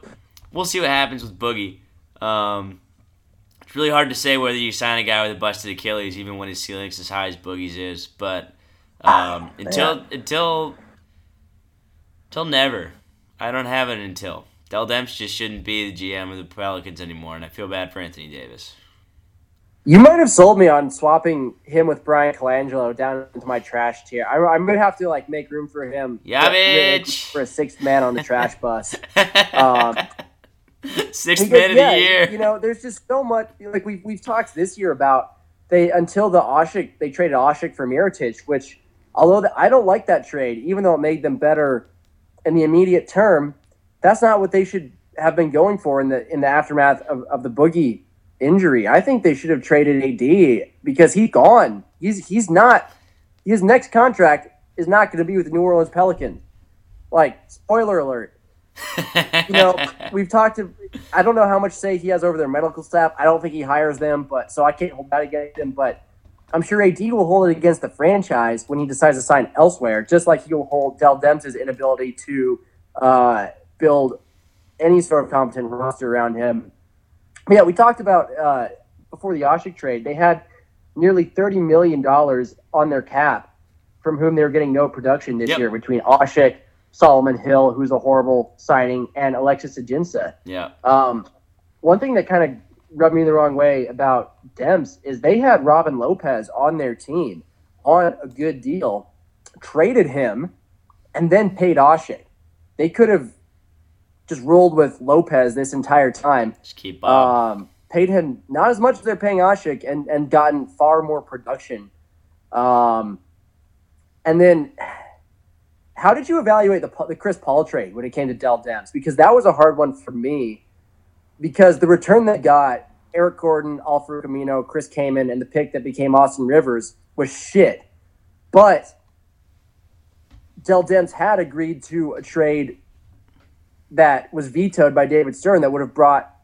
we'll see what happens with Boogie. Um, it's really hard to say whether you sign a guy with a busted Achilles, even when his ceiling's as high as Boogie's is. But um, until until until never, I don't have an until. Dell Demps just shouldn't be the GM of the Pelicans anymore, and I feel bad for Anthony Davis. You might have sold me on swapping him with Bryan Colangelo down into my trash tier. I, I'm gonna have to like make room for him. Yavich! for a sixth man on the trash bus. Um, Sixth Because, man of yeah, the year. You know, there's just so much. Like we've we've talked this year about they until the Asik they traded Asik for Mirotic, which although the, I don't like that trade, even though it made them better in the immediate term, that's not what they should have been going for in the in the aftermath of, of the Boogie injury. I think they should have traded AD because he's gone. He's he's not. His next contract is not going to be with the New Orleans Pelicans. Like spoiler alert you know, we've talked to. I don't know how much say he has over their medical staff. I don't think he hires them, but so I can't hold that against him. But I'm sure AD will hold it against the franchise when he decides to sign elsewhere, just like he'll hold Dell Demps' inability to uh, build any sort of competent roster around him. But yeah, we talked about uh, before the Asik trade. They had nearly thirty million dollars on their cap, from whom they were getting no production this Yep. year between Asik, Solomon Hill, who's a horrible signing, and Alexis Ajinça. yeah. Um, one thing that kind of rubbed me the wrong way about Demps is they had Robin Lopez on their team on a good deal, traded him, and then paid Asik. They could have just rolled with Lopez this entire time. Just keep up. Um, paid him not as much as they're paying Asik and, and gotten far more production. Um, and then, how did you evaluate the, the Chris Paul trade when it came to Dell Demps? Because that was a hard one for me. Because the return they got, Eric Gordon, Al-Farouq Aminu, Chris Kaman, and the pick that became Austin Rivers was shit. But Dell Demps had agreed to a trade that was vetoed by David Stern that would have brought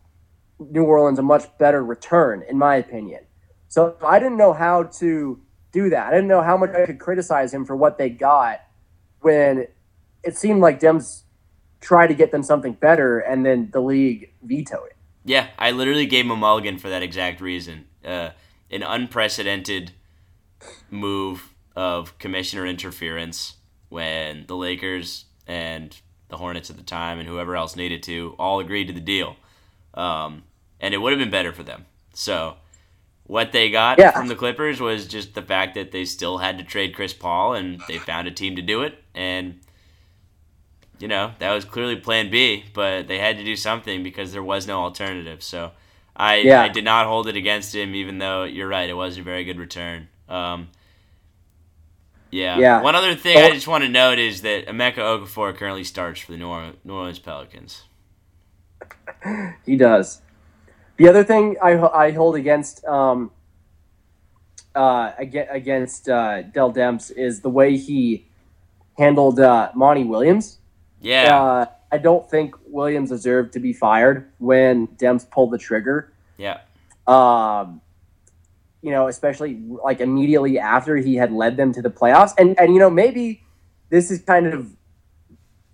New Orleans a much better return, in my opinion. So I didn't know how to do that. I didn't know how much I could criticize him for what they got when it seemed like Demps tried to get them something better and then the league vetoed it. Yeah, I literally gave him a mulligan for that exact reason. Uh, an unprecedented move of commissioner interference when the Lakers and the Hornets at the time and whoever else needed to all agreed to the deal. Um, and it would have been better for them. So, what they got Yeah. from the Clippers was just the fact that they still had to trade Chris Paul and they found a team to do it. And you know, that was clearly plan B, but they had to do something because there was no alternative. So I, Yeah. I did not hold it against him, even though you're right, it was a very good return. Um, Yeah. Yeah. One other thing I just want to note is that Emeka Okafor currently starts for the New Orleans, Pelicans. He does. The other thing I, I hold against um, uh, against uh, Dell Demps is the way he handled uh, Monty Williams. Yeah. Uh, I don't think Williams deserved to be fired when Demps pulled the trigger. yeah. Um, you know, especially like immediately after he had led them to the playoffs, and and you know maybe this is kind of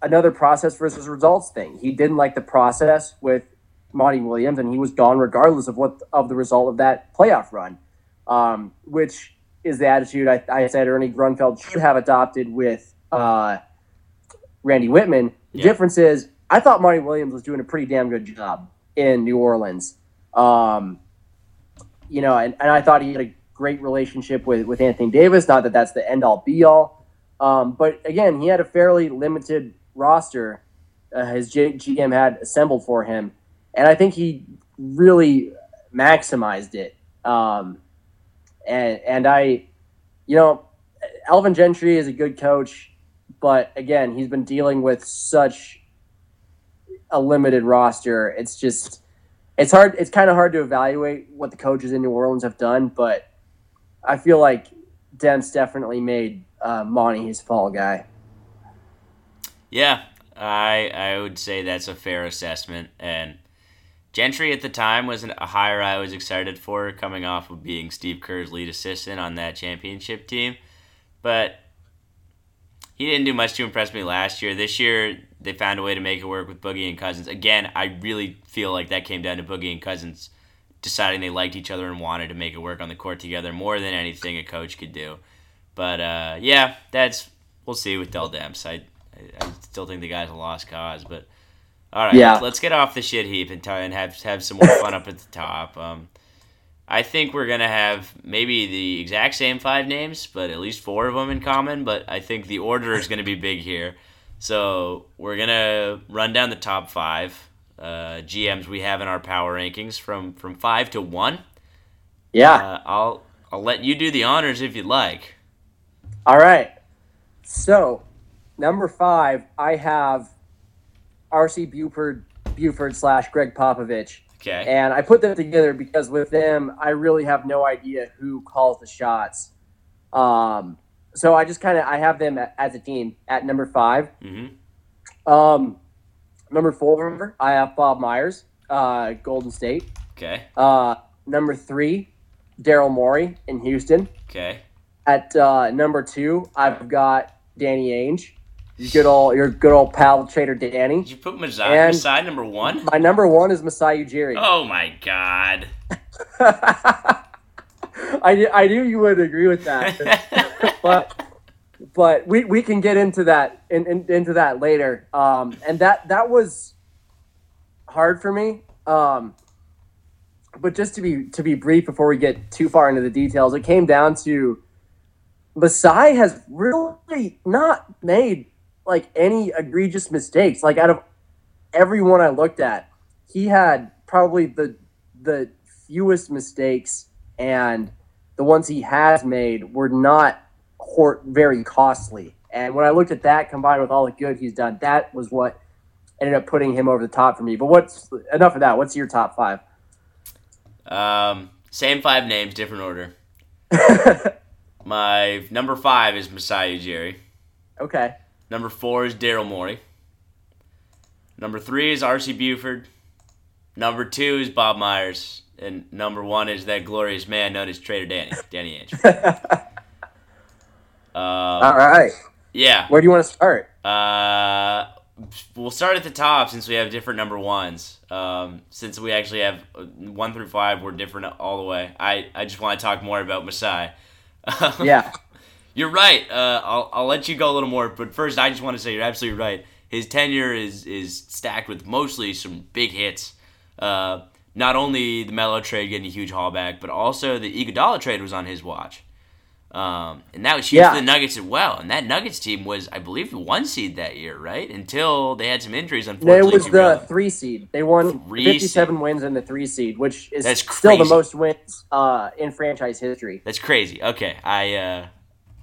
another process versus results thing. He didn't like the process with Monty Williams, and he was gone regardless of what of the result of that playoff run, um, which is the attitude I, I said Ernie Grunfeld should have adopted with uh, Randy Wittman. The Yeah. difference is I thought Monty Williams was doing a pretty damn good job in New Orleans. Um, you know, and, and I thought he had a great relationship with, with Anthony Davis. Not that that's the end all be all. Um, but again, he had a fairly limited roster uh, his G- GM had assembled for him. And I think he really maximized it. Um, and, and I, you know, Alvin Gentry is a good coach, but again, he's been dealing with such a limited roster. It's just, it's hard. It's kind of hard to evaluate what the coaches in New Orleans have done, but I feel like Demps definitely made uh, Monty his fall guy. Yeah, I I would say that's a fair assessment. And Gentry at the time wasn't a hire I was excited for, coming off of being Steve Kerr's lead assistant on that championship team. But he didn't do much to impress me last year. This year, they found a way to make it work with Boogie and Cousins. Again, I really feel like that came down to Boogie and Cousins deciding they liked each other and wanted to make it work on the court together more than anything a coach could do. But uh, yeah, that's we'll see with Dell Demps. I, I I still think the guy's a lost cause, but all right, Yeah. let's, let's get off the shit heap and, t- and have have some more fun up at the top. Um, I think we're gonna have maybe the exact same five names, but at least four of them in common. But I think the order is gonna be big here. So we're gonna run down the top five uh, GMs we have in our power rankings from from five to one. Yeah. Uh, I'll I'll let you do the honors if you'd like. All right. So, number five, I have R.C. Buford, Buford slash Gregg Popovich. Okay. And I put them together because with them, I really have no idea who calls the shots. Um, so I just kind of I have them as a team at number five. Mm-hmm. Um, number four, I have Bob Myers, uh, Golden State. Okay. Uh, number three, Daryl Morey in Houston. Okay. At uh, number two, I've got Danny Ainge, your good old your good old pal Trader Danny. Did you put Masai And- Masai number one? My number one is Masai Ujiri. Oh my god. I, knew- I knew you would agree with that, but but we, we can get into that in, in, into that later. Um, and that that was hard for me. Um, but just to be to be brief before we get too far into the details, it came down to Masai has really not made like any egregious mistakes. Like out of everyone I looked at, he had probably the the fewest mistakes, and the ones he has made were not hor- very costly. And when I looked at that combined with all the good he's done, that was what ended up putting him over the top for me. But what's enough of that? What's your top five? Um, same five names, different order. My number five is Masai Ujiri. okay. Number four is Daryl Morey. Number three is R.C. Buford. Number two is Bob Myers. And number one is that glorious man known as Trader Danny, Danny Ainge. Um, All right. yeah. Where do you want to start? Uh, we'll start at the top since we have different number ones. Um, since we actually have uh, one through five, we're different all the way. I, I just want to talk more about Masai. Yeah. You're right. Uh, I'll, I'll let you go a little more, but first, I just want to say you're absolutely right. His tenure is is stacked with mostly some big hits. Uh, not only the Melo trade getting a huge haul back, but also the Iguodala trade was on his watch. Um, and that was huge Yeah. for the Nuggets as well. And that Nuggets team was, I believe, the one seed that year, right? Until they had some injuries, It unfortunately. was to the three seed. They won Three 57 wins in the three seed, which is That's still the most wins uh, in franchise history. That's crazy. Okay, I uh,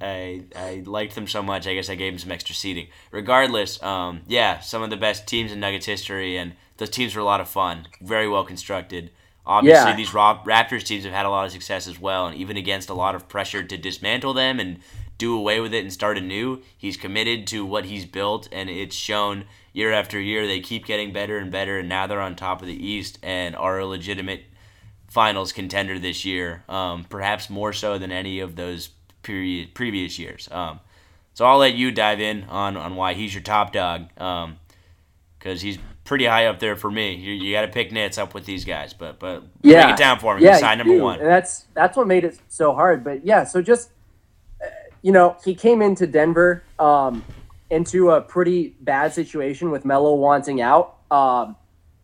I, I liked them so much. I guess I gave them some extra seating. Regardless, um, yeah, some of the best teams in Nuggets history, and those teams were a lot of fun. Very well constructed. Obviously, Yeah. these Raptors teams have had a lot of success as well, and even against a lot of pressure to dismantle them and do away with it and start anew, he's committed to what he's built, and it's shown year after year. They keep getting better and better, and now they're on top of the East and are a legitimate finals contender this year, um, perhaps more so than any of those period previous years. Um, so I'll let you dive in on, on why he's your top dog, because he's pretty high up there for me. You, you got to pick nits up with these guys, but but Yeah. break it down for me. Yeah, you number one. And that's that's what made it so hard. But yeah, so just you know, he came into Denver um, into a pretty bad situation with Melo wanting out. Um,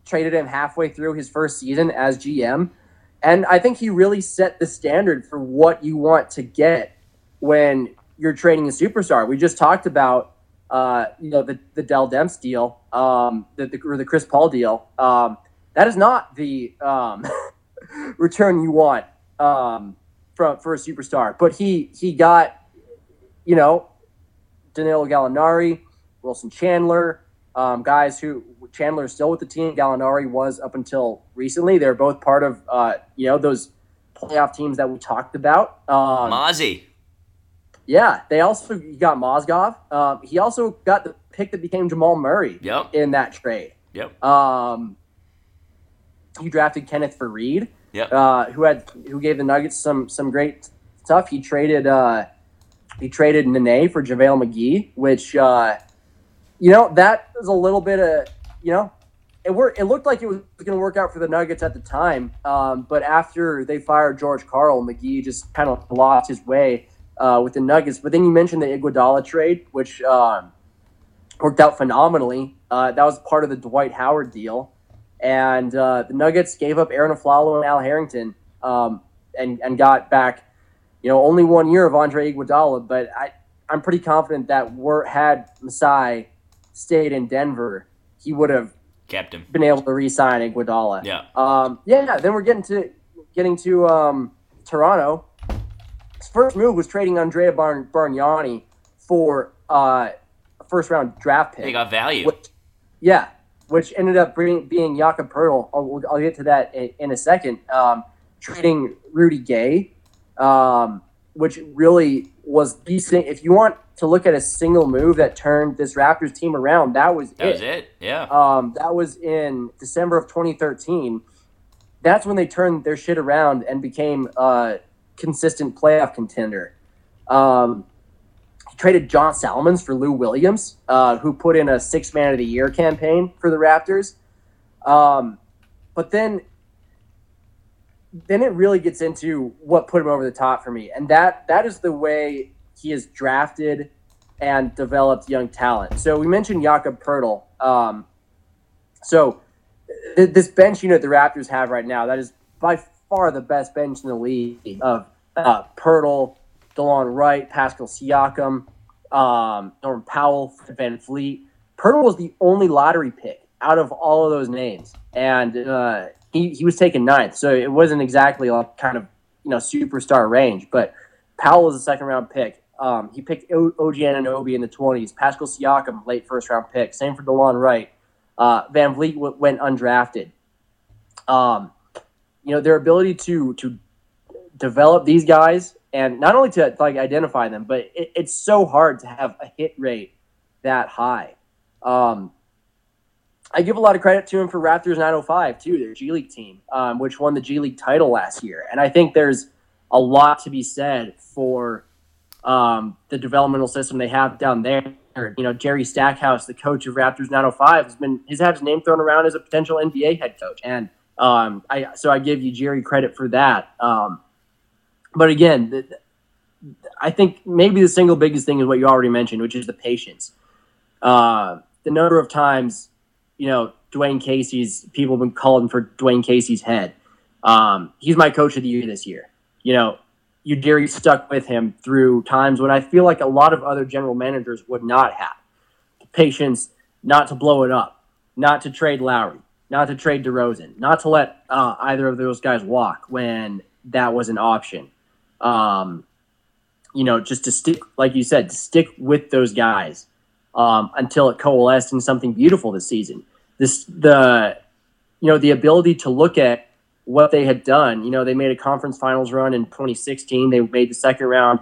traded him halfway through his first season as GM, and I think he really set the standard for what you want to get when you're trading a superstar. We just talked about. Uh, you know the the Dell Demps deal, um, the, the or the Chris Paul deal. Um, that is not the um, return you want um, from for a superstar. But he he got, you know, Danilo Gallinari, Wilson Chandler, um, guys who Chandler is still with the team. Gallinari was up until recently. They're both part of uh, you know those playoff teams that we talked about. Um, Mozzie. Yeah, they also got Mozgov. Um, he also got the pick that became Jamal Murray Yep. in that trade. Yep. Um, he drafted Kenneth Faried, Yep. uh, who had who gave the Nuggets some some great stuff. He traded uh, he traded Nene for JaVale McGee, which uh, you know that was a little bit of you know it worked. It looked like it was going to work out for the Nuggets at the time, um, but after they fired George Karl, McGee just kind of lost his way uh, with the Nuggets. But then you mentioned the Iguodala trade, which um, worked out phenomenally. Uh, that was part of the Dwight Howard deal, and uh, the Nuggets gave up Arron Afflalo and Al Harrington, um, and and got back, you know, only one year of Andre Iguodala. But I I'm pretty confident that were had Masai stayed in Denver, he would have Kept him. been able to re-sign Iguodala. Yeah. Um, yeah, then we're getting to getting to um, Toronto. His first move was trading Andrea Barn, Bargnani for uh, a first round draft pick. They got value. Which, yeah, which ended up bringing, being Jakob Poeltl. I'll, I'll get to that in, in a second. Um, trading Rudy Gay, um, which really was decent. If you want to look at a single move that turned this Raptors team around, that was That it. was it. Yeah. Um, that was in December of 2013. That's when they turned their shit around and became a consistent playoff contender. Um, he traded John Salmons for Lou Williams, uh, who put in a six man of the year campaign for the Raptors. Um, but then, then it really gets into what put him over the top for me, and that that is the way he has drafted and developed young talent. So we mentioned Jakob Poeltl. Um, so th- this bench unit the Raptors have right now, that is by far the best bench in the league of uh, Poeltl, DeLon Wright, Pascal Siakam, um, Norman Powell, Van Fleet. Poeltl was the only lottery pick out of all of those names, and uh, he, he was taken ninth. So it wasn't exactly like kind of you know superstar range, but Powell was a second round pick. Um, he picked o- OG Anunoby in the 20s. Pascal Siakam, late first round pick. Same for DeLon Wright. Uh, VanVleet w- went undrafted. Um, you know their ability to to develop these guys and not only to like identify them, but it, it's so hard to have a hit rate that high. Um, I give a lot of credit to him for Raptors 905 too, their G League team, um, which won the G League title last year, and I think there's a lot to be said for um, the developmental system they have down there. You know, Jerry Stackhouse, the coach of Raptors 905, has been he's had his name thrown around as a potential NBA head coach, and um, I so I give Ujiri credit for that. Um, but again, the, I think maybe the single biggest thing is what you already mentioned, which is the patience. Uh, the number of times, you know, Dwane Casey's people have been calling for Dwane Casey's head. Um, he's my coach of the year this year. You know, Ujiri stuck with him through times when I feel like a lot of other general managers would not have the patience not to blow it up, not to trade Lowry, not to trade DeRozan, not to let uh, either of those guys walk when that was an option. Um, you know, just to stick, like you said, to stick with those guys um, until it coalesced in something beautiful this season. This the you know the ability to look at what they had done. You know, they made a conference finals run in 2016. They made the second round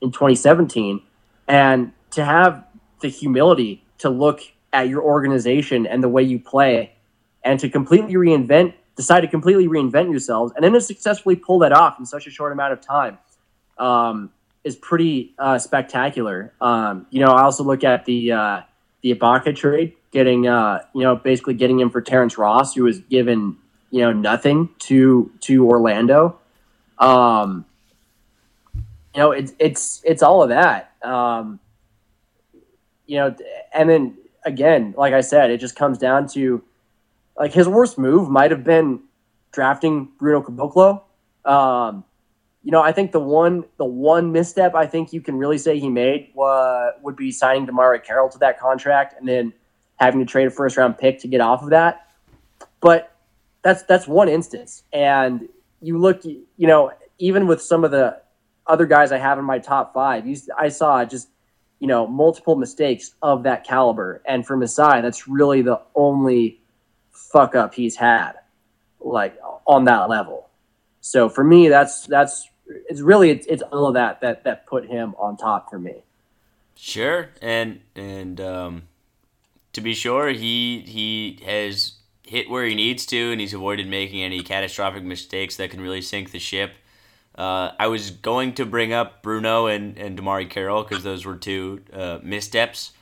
in 2017, and to have the humility to look at your organization and the way you play, and to completely reinvent, decide to completely reinvent yourselves, and then to successfully pull that off in such a short amount of time. Um, is pretty uh, spectacular. Um, you know, I also look at the uh, the Ibaka trade, getting uh, you know basically getting him for Terrence Ross, who was given you know nothing to to Orlando. Um, you know, it's it's it's all of that. Um, you know, and then again, like I said, it just comes down to like his worst move might have been drafting Bruno Caboclo. Um, you know, I think the one the one misstep I think you can really say he made uh, would be signing DeMarre Carroll to that contract and then having to trade a first round pick to get off of that. But that's that's one instance, and you look, you know, even with some of the other guys I have in my top five, you, I saw just you know multiple mistakes of that caliber, and for Masai, that's really the only fuck up he's had, like on that level. So for me, that's that's it's really it's, it's all of that that that put him on top for me. Sure, and and um, to be sure, he he has hit where he needs to, and he's avoided making any catastrophic mistakes that can really sink the ship. Uh, I was going to bring up Bruno and, and DeMarre Carroll because those were two uh, missteps,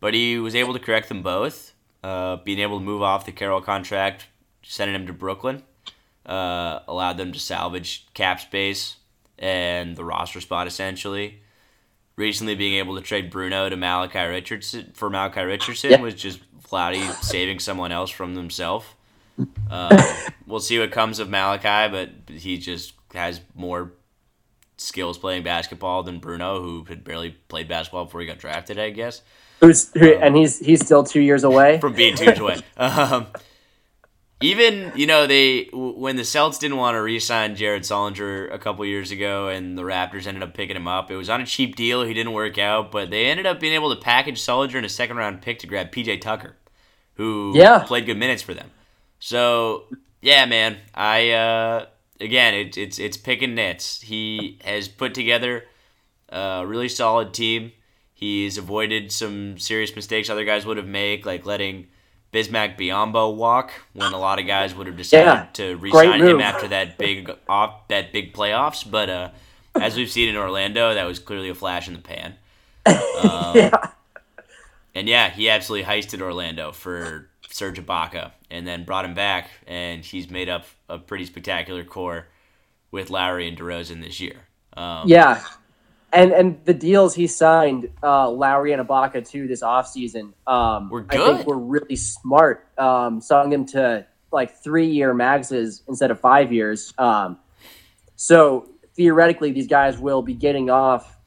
but he was able to correct them both. Uh, being able to move off the Carroll contract, sending him to Brooklyn, uh, allowed them to salvage cap space and the roster spot essentially. Recently, being able to trade Bruno to Malachi Richardson for Malachi Richardson yeah. was just Cloudy saving someone else from themselves. Uh, we'll see what comes of Malachi, but he just has more skills playing basketball than Bruno, who had barely played basketball before he got drafted. I guess. Who's who, um, and he's he's still two years away from being two years away. Um, even you know they when the Celtics didn't want to re-sign Jared Sullinger a couple years ago, and the Raptors ended up picking him up. It was on a cheap deal. He didn't work out, but they ended up being able to package Sullinger in a second round pick to grab PJ Tucker, who yeah. played good minutes for them. So yeah, man, I uh, again it, it's it's picking nits. He has put together a really solid team. He's avoided some serious mistakes other guys would have made, like letting Bismack Biyombo walk when a lot of guys would have decided yeah, to re-sign him after that big off that big playoffs. But uh, as we've seen in Orlando, that was clearly a flash in the pan. Um, yeah. And yeah, he absolutely heisted Orlando for Serge Ibaka, and then brought him back, and he's made up a pretty spectacular core with Lowry and DeRozan this year. Um, yeah, and and the deals he signed, uh, Lowry and Ibaka too this offseason, um, we're good. I think were really smart. Um, selling them to like three year maxes instead of five years. Um, so theoretically, these guys will be getting off.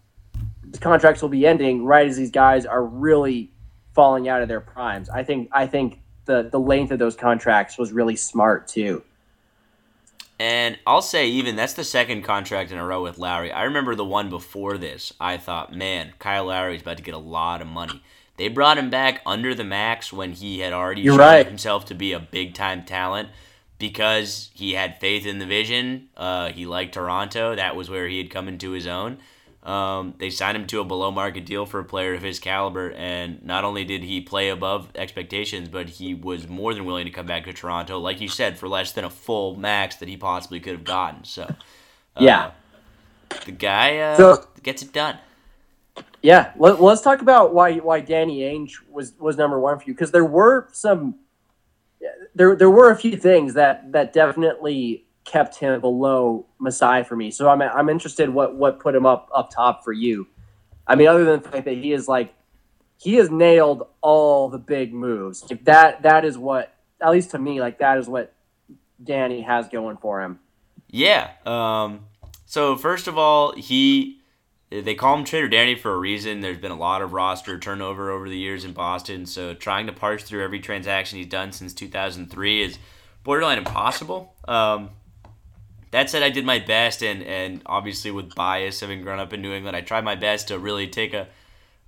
These contracts will be ending right as these guys are really falling out of their primes. I think I think the the length of those contracts was really smart too. And I'll say, even that's the second contract in a row with Lowry. I remember the one before this. I thought, man, Kyle Lowry is about to get a lot of money. They brought him back under the max when he had already You're shown right. himself to be a big time talent because he had faith in the vision. Uh, he liked Toronto. That was where he had come into his own. Um, they signed him to a below market deal for a player of his caliber, and not only did he play above expectations, but he was more than willing to come back to Toronto, like you said, for less than a full max that he possibly could have gotten. So, uh, yeah, the guy uh, so, gets it done. Yeah, let, us talk about why why Danny Ainge was was number one for you because there were some there there were a few things that that definitely kept him below Masai for me. So I'm I'm interested what what put him up up top for you. I mean, other than the fact that he is like he has nailed all the big moves. If that that is what at least to me like that is what Danny has going for him. Yeah. Um. So first of all, he they call him Trader Danny for a reason. There's been a lot of roster turnover over the years in Boston, so trying to parse through every transaction he's done since 2003 is borderline impossible. Um, that said, I did my best, and and obviously with bias, having grown up in New England, I tried my best to really take a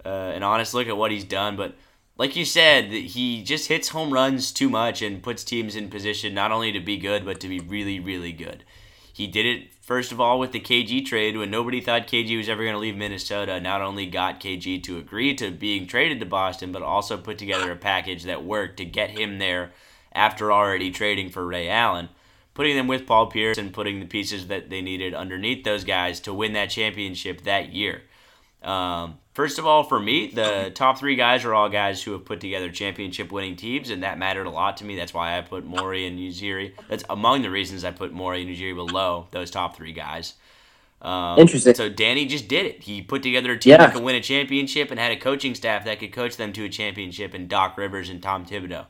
uh, an honest look at what he's done. But like you said, he just hits home runs too much and puts teams in position not only to be good, but to be really, really good. He did it first of all with the KG trade when nobody thought KG was ever going to leave Minnesota. Not only got KG to agree to being traded to Boston, but also put together a package that worked to get him there after already trading for Ray Allen putting them with Paul Pierce and putting the pieces that they needed underneath those guys to win that championship that year. Um, first of all, for me, the top three guys are all guys who have put together championship winning teams, and that mattered a lot to me. That's why I put Morey and Ujiri. That's among the reasons I put Morey and Ujiri below those top three guys. Um, Interesting. So Danny just did it. He put together a team yeah. that could win a championship and had a coaching staff that could coach them to a championship and Doc Rivers and Tom Thibodeau.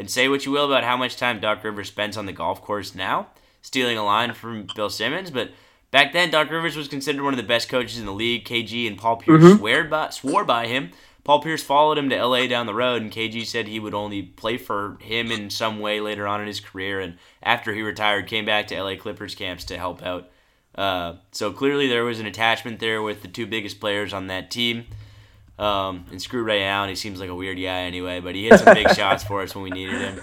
And say what you will about how much time Doc Rivers spends on the golf course now, stealing a line from Bill Simmons, but back then Doc Rivers was considered one of the best coaches in the league. KG and Paul Pierce mm-hmm. swore, by, swore by him. Paul Pierce followed him to LA down the road, and KG said he would only play for him in some way later on in his career. And after he retired, came back to LA Clippers camps to help out. Uh, so clearly there was an attachment there with the two biggest players on that team. Um, and screw Ray Allen. He seems like a weird guy anyway, but he hit some big shots for us when we needed him.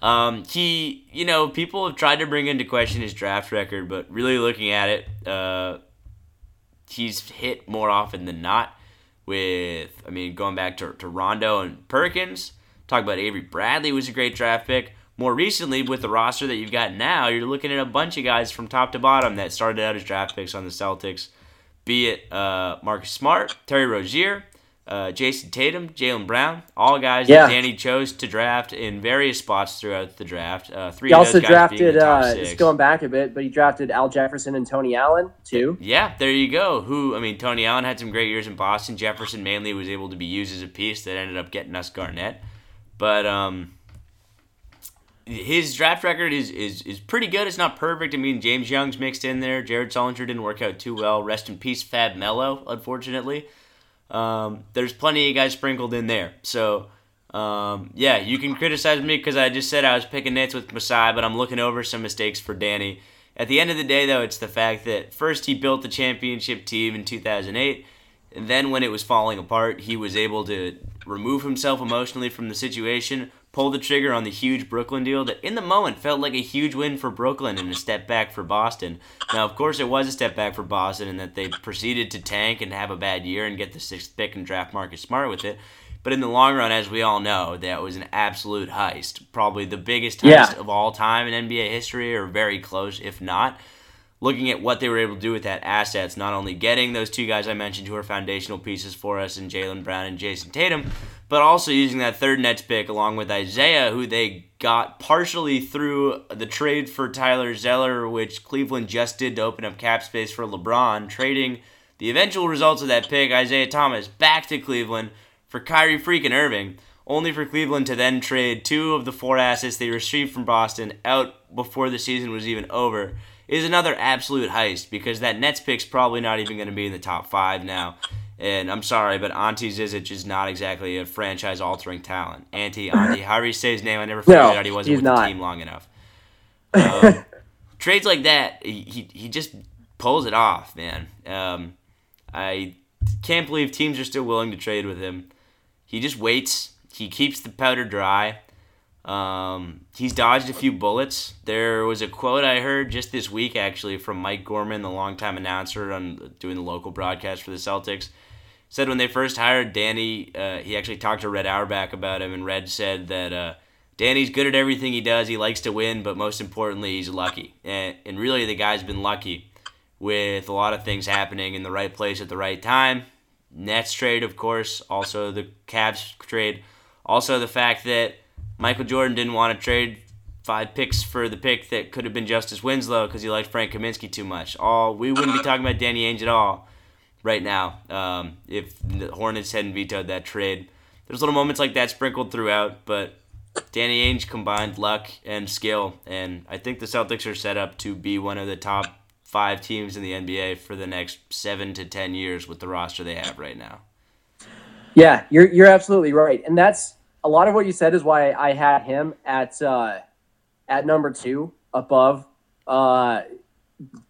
Um, he, you know, people have tried to bring into question his draft record, but really looking at it, uh, he's hit more often than not. With, I mean, going back to, to Rondo and Perkins, talk about Avery Bradley was a great draft pick. More recently, with the roster that you've got now, you're looking at a bunch of guys from top to bottom that started out as draft picks on the Celtics. Be it uh, Marcus Smart, Terry Rozier, uh, Jayson Tatum, Jaylen Brown, all guys yeah. that Danny chose to draft in various spots throughout the draft. Uh, three. He also drafted. Uh, just going back a bit, but he drafted Al Jefferson and Tony Allen too. Yeah, there you go. Who I mean, Tony Allen had some great years in Boston. Jefferson mainly was able to be used as a piece that ended up getting us Garnett, but um, his draft record is, is is pretty good. It's not perfect. I mean, James Young's mixed in there. Jared Sullinger didn't work out too well. Rest in peace, Fab Melo. Unfortunately. Um, there's plenty of guys sprinkled in there. So, um, yeah, you can criticize me because I just said I was picking nits with Masai, but I'm looking over some mistakes for Danny. At the end of the day, though, it's the fact that first he built the championship team in 2008, and then when it was falling apart, he was able to remove himself emotionally from the situation, pull the trigger on the huge Brooklyn deal that in the moment felt like a huge win for Brooklyn and a step back for Boston. Now, of course, it was a step back for Boston in that they proceeded to tank and have a bad year and get the sixth pick and draft Marcus Smart with it. But in the long run, as we all know, that was an absolute heist. Probably the biggest heist yeah. of all time in NBA history, or very close, if not looking at what they were able to do with that assets, not only getting those two guys I mentioned who are foundational pieces for us in Jaylen Brown and Jayson Tatum, but also using that third Nets pick along with Isaiah, who they got partially through the trade for Tyler Zeller, which Cleveland just did to open up cap space for LeBron, trading the eventual results of that pick, Isaiah Thomas, back to Cleveland for Kyrie freaking Irving, only for Cleveland to then trade two of the four assets they received from Boston out before the season was even over is another absolute heist because that Nets pick's probably not even going to be in the top five now. And I'm sorry, but Ante Zizic is not exactly a franchise altering talent. Ante, Ante, however you say his name, I never figured no, out he wasn't with not. the team long enough. Um, trades like that, he, he, he just pulls it off, man. Um, I can't believe teams are still willing to trade with him. He just waits. He keeps the powder dry. Um, he's dodged a few bullets. There was a quote I heard just this week, actually, from Mike Gorman, the longtime announcer on doing the local broadcast for the Celtics. Said when they first hired Danny, uh, he actually talked to Red Auerbach about him, and Red said that uh, Danny's good at everything he does. He likes to win, but most importantly, he's lucky. And, and really, the guy's been lucky with a lot of things happening in the right place at the right time. Nets trade, of course, also the Cavs trade, also the fact that Michael Jordan didn't want to trade five picks for the pick that could have been Justice Winslow because he liked Frank Kaminsky too much. All we wouldn't be talking about Danny Ainge at all right now um, if the Hornets hadn't vetoed that trade. There's little moments like that sprinkled throughout, but Danny Ainge combined luck and skill, and I think the Celtics are set up to be one of the top five teams in the NBA for the next seven to ten years with the roster they have right now. Yeah, you're you're absolutely right, and that's a lot of what you said is why I had him at uh, at number two above uh,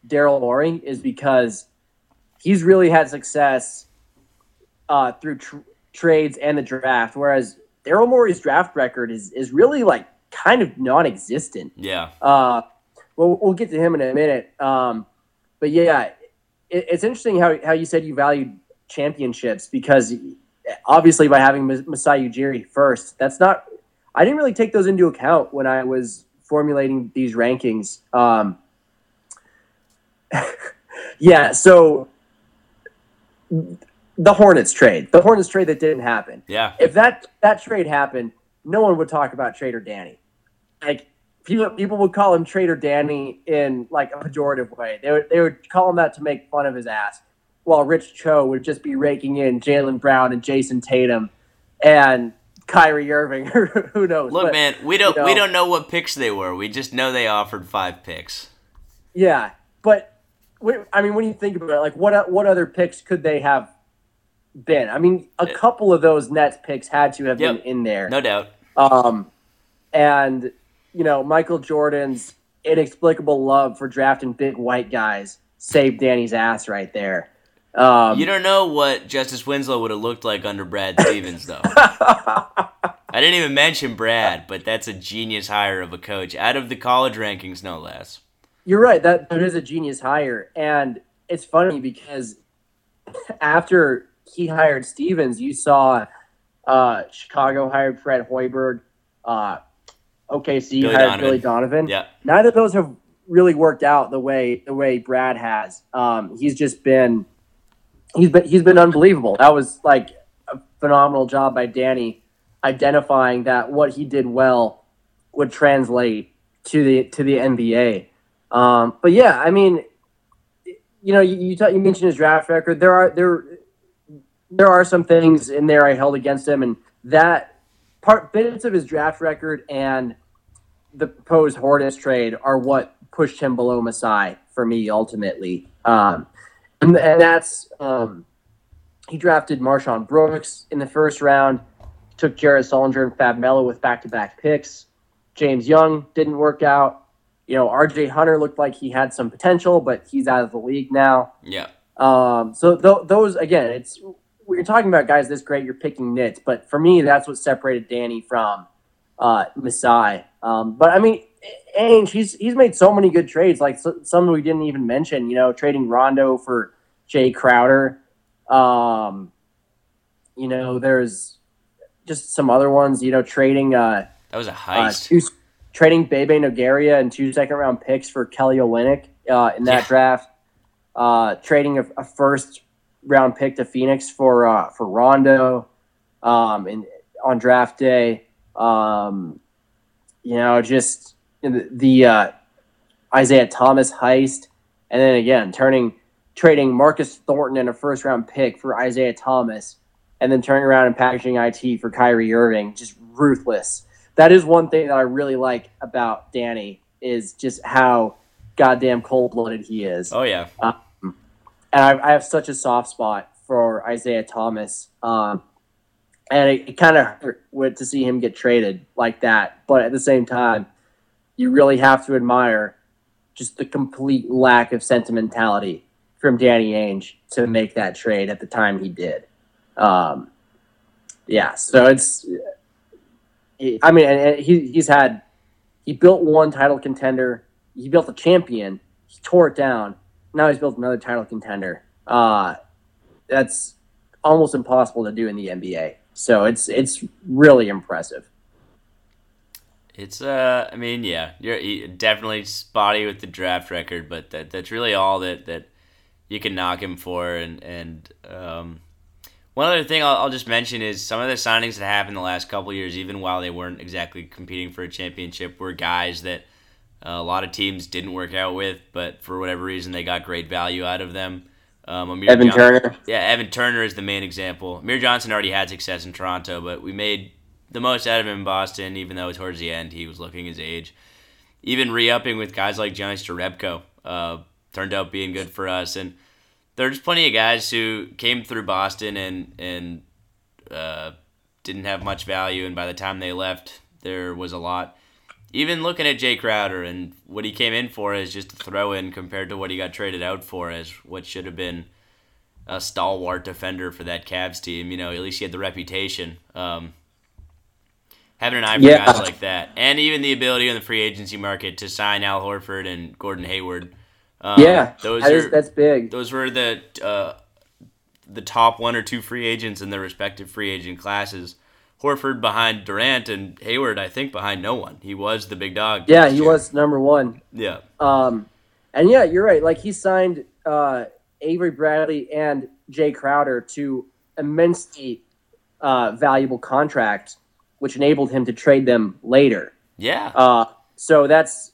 Daryl Morey is because he's really had success uh, through tr- trades and the draft, whereas Daryl Morey's draft record is is really like kind of non-existent. Yeah. Uh, well, we'll get to him in a minute. Um, but yeah, it, it's interesting how how you said you valued championships because obviously by having Masai Ujiri first, that's not. I didn't really take those into account when I was formulating these rankings. Um, yeah, so the Hornets trade, the Hornets trade that didn't happen. Yeah. If that that trade happened, no one would talk about Trader Danny. Like people, people would call him Trader Danny in like a pejorative way. They would they would call him that to make fun of his ass, while Rich Cho would just be raking in Jaylen Brown and Jayson Tatum, and Kyrie Irving. Who knows? Look, but, man, we don't you know, we don't know what picks they were. We just know they offered five picks. Yeah, but I mean, when you think about it, like what what other picks could they have been? I mean, a couple of those Nets picks had to have Yep. been in there. No doubt. Um, and you know, Michael Jordan's inexplicable love for drafting big white guys saved Danny's ass right there. Um, You don't know what Justice Winslow would have looked like under Brad Stevens, though. I didn't even mention Brad, but that's a genius hire of a coach, out of the college rankings, no less. You're right. That that is a genius hire, and it's funny because after he hired Stevens, you saw uh, Chicago hired Fred Hoiberg, uh, OKC Billy hired Donovan. Billy Donovan. Yeah. Neither of those have really worked out the way the way Brad has. Um, he's just been he's been he's been unbelievable. That was like a phenomenal job by Danny identifying that what he did well would translate to the to the NBA. Um, but yeah, I mean, you know, you you, ta- you mentioned his draft record. There are there there are some things in there I held against him, and that part bits of his draft record and the proposed Hornets trade are what pushed him below Masai for me ultimately. Um, and, and that's um, he drafted MarShon Brooks in the first round, took Jared Sullinger and Fab Melo with back to back picks. James Young didn't work out. You know, RJ Hunter looked like he had some potential, but he's out of the league now. Yeah. Um, so th- those again, it's when you're talking about guys this great, you're picking nits. But for me, that's what separated Danny from uh, Masai. Um, but I mean, Ainge, he's he's made so many good trades, like so, some we didn't even mention. You know, trading Rondo for Jae Crowder. Um, you know, there's just some other ones. You know, trading uh, That was a uh, heist. two, trading Bebe Nogueira and two second round picks for Kelly Olynyk uh, in that Yeah. draft. Uh, trading a, a first round pick to Phoenix for uh, for Rondo um, in, on draft day. Um, you know, just the, the uh, Isaiah Thomas heist, and then again turning trading Marcus Thornton and a first round pick for Isaiah Thomas, and then turning around and packaging IT for Kyrie Irving. Just ruthless. That is one thing that I really like about Danny is just how goddamn cold blooded he is Oh yeah. and I, I have such a soft spot for Isaiah Thomas. Um, and it, it kind of hurt to see him get traded like that. But at the same time, you really have to admire just the complete lack of sentimentality from Danny Ainge to make that trade at the time he did. Um, yeah, so it's. I mean, he, he's had. He built one title contender. He built a champion. He tore it down now he's built another title contender. Uh, that's almost impossible to do in the NBA. So it's it's really impressive. It's uh, I mean, yeah, you're definitely spotty with the draft record, but that that's really all that that you can knock him for. And and um, one other thing I'll, I'll just mention is some of the signings that happened the last couple of years, even while they weren't exactly competing for a championship, were guys that uh, a lot of teams didn't work out with, but for whatever reason they got great value out of them. Um, Amir Evan John- Turner. yeah, Evan Turner is the main example. Amir Johnson already had success in Toronto, but we made the most out of him in Boston, even though towards the end he was looking his age. Even re upping with guys like Jonas Jerebko uh, turned out being good for us. And there's plenty of guys who came through Boston and, and uh, didn't have much value, and by the time they left, there was a lot. even looking at Jae Crowder and what he came in for as just a throw in compared to what he got traded out for as what should have been a stalwart defender for that Cavs team. You know, at least he had the reputation. Um, having an eye for Yeah. guys like that, and even the ability on the free agency market to sign Al Horford and Gordon Hayward. Um, yeah, those that are is- that's big. those were the uh, the top one or two free agents in their respective free agent classes. Horford behind Durant and Hayward, I think, behind no one. He was the big dog. Yeah, he year. was number one. Yeah, Um, and yeah, you're right. Like he signed uh, Avery Bradley and Jae Crowder to immensely uh, valuable contract, which enabled him to trade them later. yeah, Uh, so that's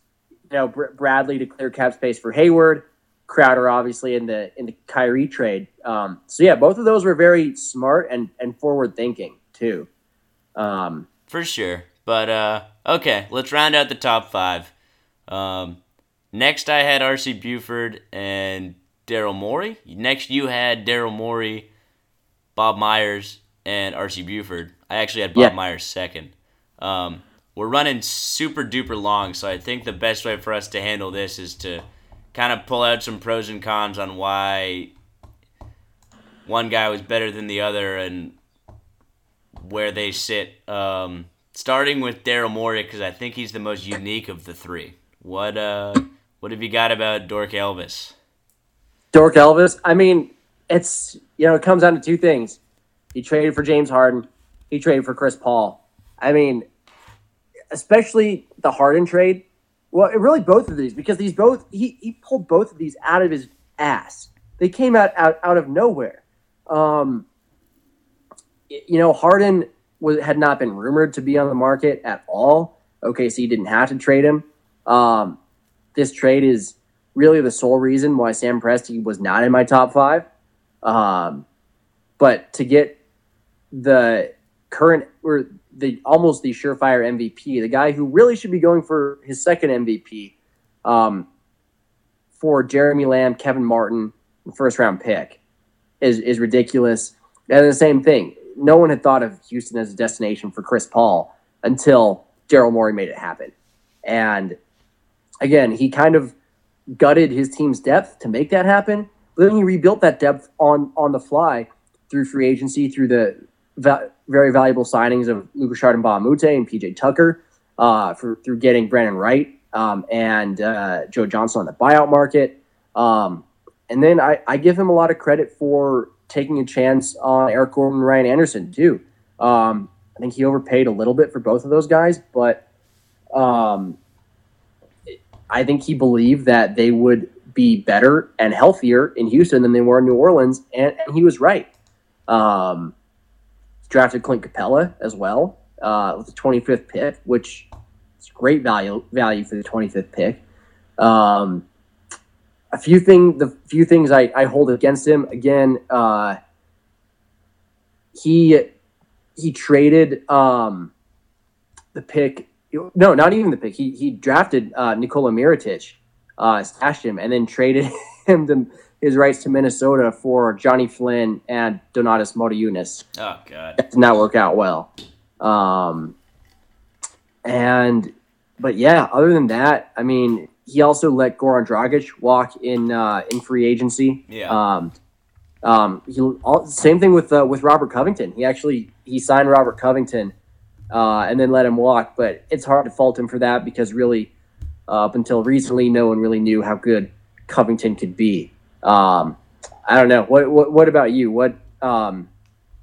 you know Br- Bradley to clear cap space for Hayward, Crowder obviously in the in the Kyrie trade. Um, so yeah, both of those were very smart and and forward thinking too. Um, for sure. But uh, okay, let's round out the top five. Um, next, I had R.C. Buford and Daryl Morey. Next, you had Daryl Morey, Bob Myers, and R.C. Buford. I actually had Bob Yeah. Myers second. Um, we're running super duper long, so I think the best way for us to handle this is to kind of pull out some pros and cons on why one guy was better than the other and where they sit. Um, starting with Daryl Morey because I think he's the most unique of the three. What uh, what have you got about Dork Elvis? Dork Elvis. I mean, it's you know it comes down to two things. He traded for James Harden. He traded for Chris Paul. I mean, especially the Harden trade. Well, it really both of these because these both he, he pulled both of these out of his ass. They came out out, out of nowhere. Um, you know, Harden was had not been rumored to be on the market at all. OKC didn't have to trade him. Um, this trade is really the sole reason why Sam Presti was not in my top five. Um, but to get the current or the almost the surefire MVP, the guy who really should be going for his second MVP, um, for Jeremy Lamb, Kevin Martin, first round pick, is is ridiculous. And the same thing, no one had thought of Houston as a destination for Chris Paul until Daryl Morey made it happen. And again, he kind of gutted his team's depth to make that happen. But then he rebuilt that depth on on the fly through free agency, through the very valuable signings of Lucas Chard and Mute and PJ Tucker, uh, for through getting Brandan Wright um, and uh, Joe Johnson on the buyout market. Um, and then I, I give him a lot of credit for taking a chance on Eric Gordon and Ryan Anderson too. Um, I think he overpaid a little bit for both of those guys, but um, I think he believed that they would be better and healthier in Houston than they were in New Orleans, and, and he was right. Um, drafted Clint Capela as well uh, with the 25th pick, which is great value value for the 25th pick. Um, a few thing the few things I, I hold against him again. Uh, he he traded um, the pick. No, not even the pick. He he drafted uh, Nikola Mirotic, uh, stashed him, and then traded him to his rights to Minnesota for Johnny Flynn and Donatas Motiejunas Oh God. that did not work out well. Um, and but yeah, other than that, I mean, he also let Goran Dragic walk in uh, in free agency. Yeah. Um, um, he all, same thing with uh, with Robert Covington. He actually he signed Robert Covington uh, and then let him walk. But it's hard to fault him for that because really, uh, up until recently, no one really knew how good Covington could be. Um, I don't know. What, what what about you? What um,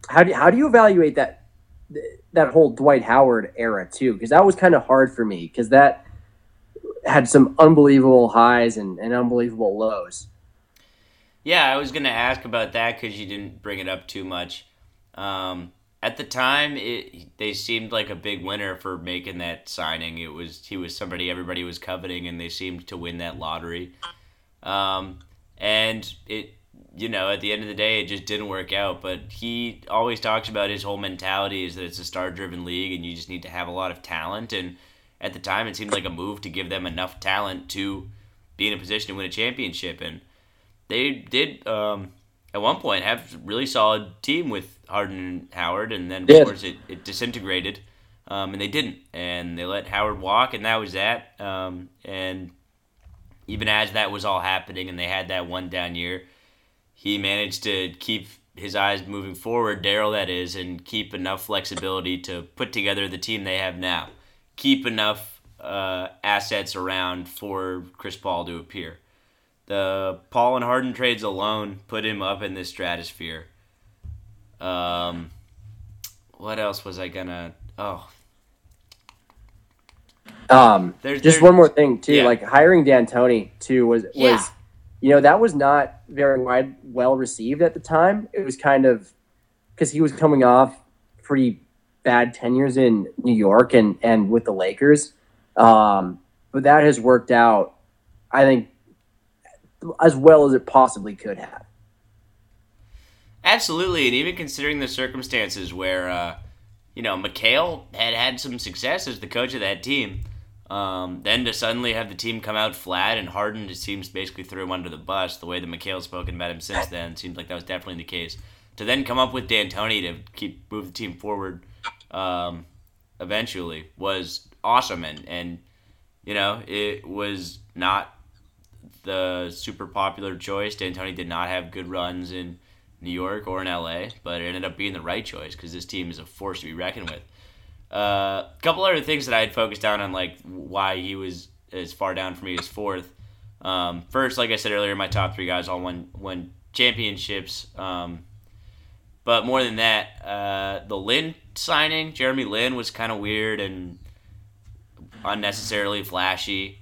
how do how do you evaluate that that whole Dwight Howard era too? Because that was kind of hard for me because that had some unbelievable highs and, and unbelievable lows. Yeah, I was gonna ask about that because you didn't bring it up too much. Um, at the time, it they seemed like a big winner for making that signing. It was he was somebody everybody was coveting, and they seemed to win that lottery. Um, and it, you know, at the end of the day, it just didn't work out. But he always talks about his whole mentality is that it's a star-driven league, and you just need to have a lot of talent. And at the time, it seemed like a move to give them enough talent to be in a position to win a championship. And they did um, at one point have a really solid team with Harden and Howard, and then of Did. course it, it disintegrated um, and they didn't, and they let Howard walk, and that was that. Um, and even as that was all happening, and they had that one down year, he managed to keep his eyes moving forward, Daryl that is, and keep enough flexibility to put together the team they have now. Keep enough uh, assets around for Chris Paul to appear. The Paul and Harden trades alone put him up in this stratosphere. Um, what else was I gonna? Oh, Um, There's- just there's- one more thing too, yeah. like hiring D'Antoni too was Yeah. was, you know, that was not very wide well received at the time. It was kind of because he was coming off pretty bad tenures in New York and and with the Lakers, um, but that has worked out, I think, as well as it possibly could have. Absolutely, and even considering the circumstances where, uh, you know, McHale had had some success as the coach of that team, um, then to suddenly have the team come out flat and Harden just seems basically threw him under the bus. The way that McHale's spoken about him since then seems like that was definitely the case. To then come up with D'Antoni to keep move the team forward, um, eventually was awesome, and and you know it was not the super popular choice. D'Antoni did not have good runs in New York or in LA, but it ended up being the right choice because this team is a force to be reckoned with. A uh, couple other things that I had focused down on, like why he was as far down for me as fourth. Um, first, like I said earlier, my top three guys all won won championships. Um, but more than that, uh, the Lin signing, Jeremy Lin, was kind of weird and unnecessarily flashy.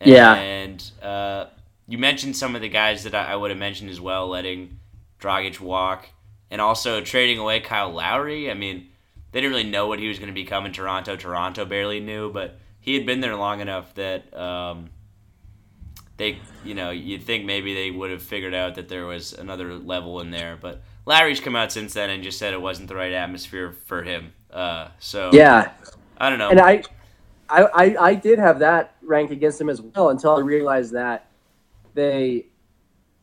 Yeah. And uh, you mentioned some of the guys that I, I would have mentioned as well, letting Dragic walk, and also trading away Kyle Lowry. I mean, they didn't really know what he was going to become in Toronto. Toronto barely knew, but he had been there long enough that um, they, you know, you'd think maybe they would have figured out that there was another level in there. But Lowry's come out since then and just said it wasn't the right atmosphere for him. Uh, so Yeah, I don't know. and I, I, I, I did have that rank against him as well until I realized that they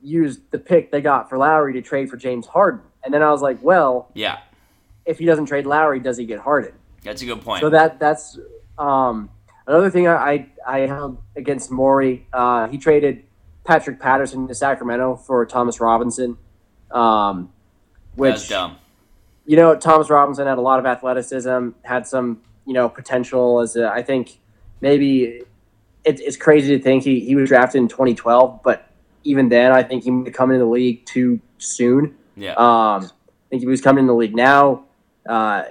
used the pick they got for Lowry to trade for James Harden, and then I was like, well, yeah, if he doesn't trade Lowry, does he get Harden? that's a good point. So that that's um, another thing I, I I held against Morey. Uh, he traded Patrick Patterson to Sacramento for Thomas Robinson, um, which dumb. you know, Thomas Robinson had a lot of athleticism, had some, you know, potential as a, I think maybe it, it's crazy to think he, he was drafted in 2012, but even then, I think he have come into the league too soon. Yeah. Um, I think if he was coming in the league now, uh,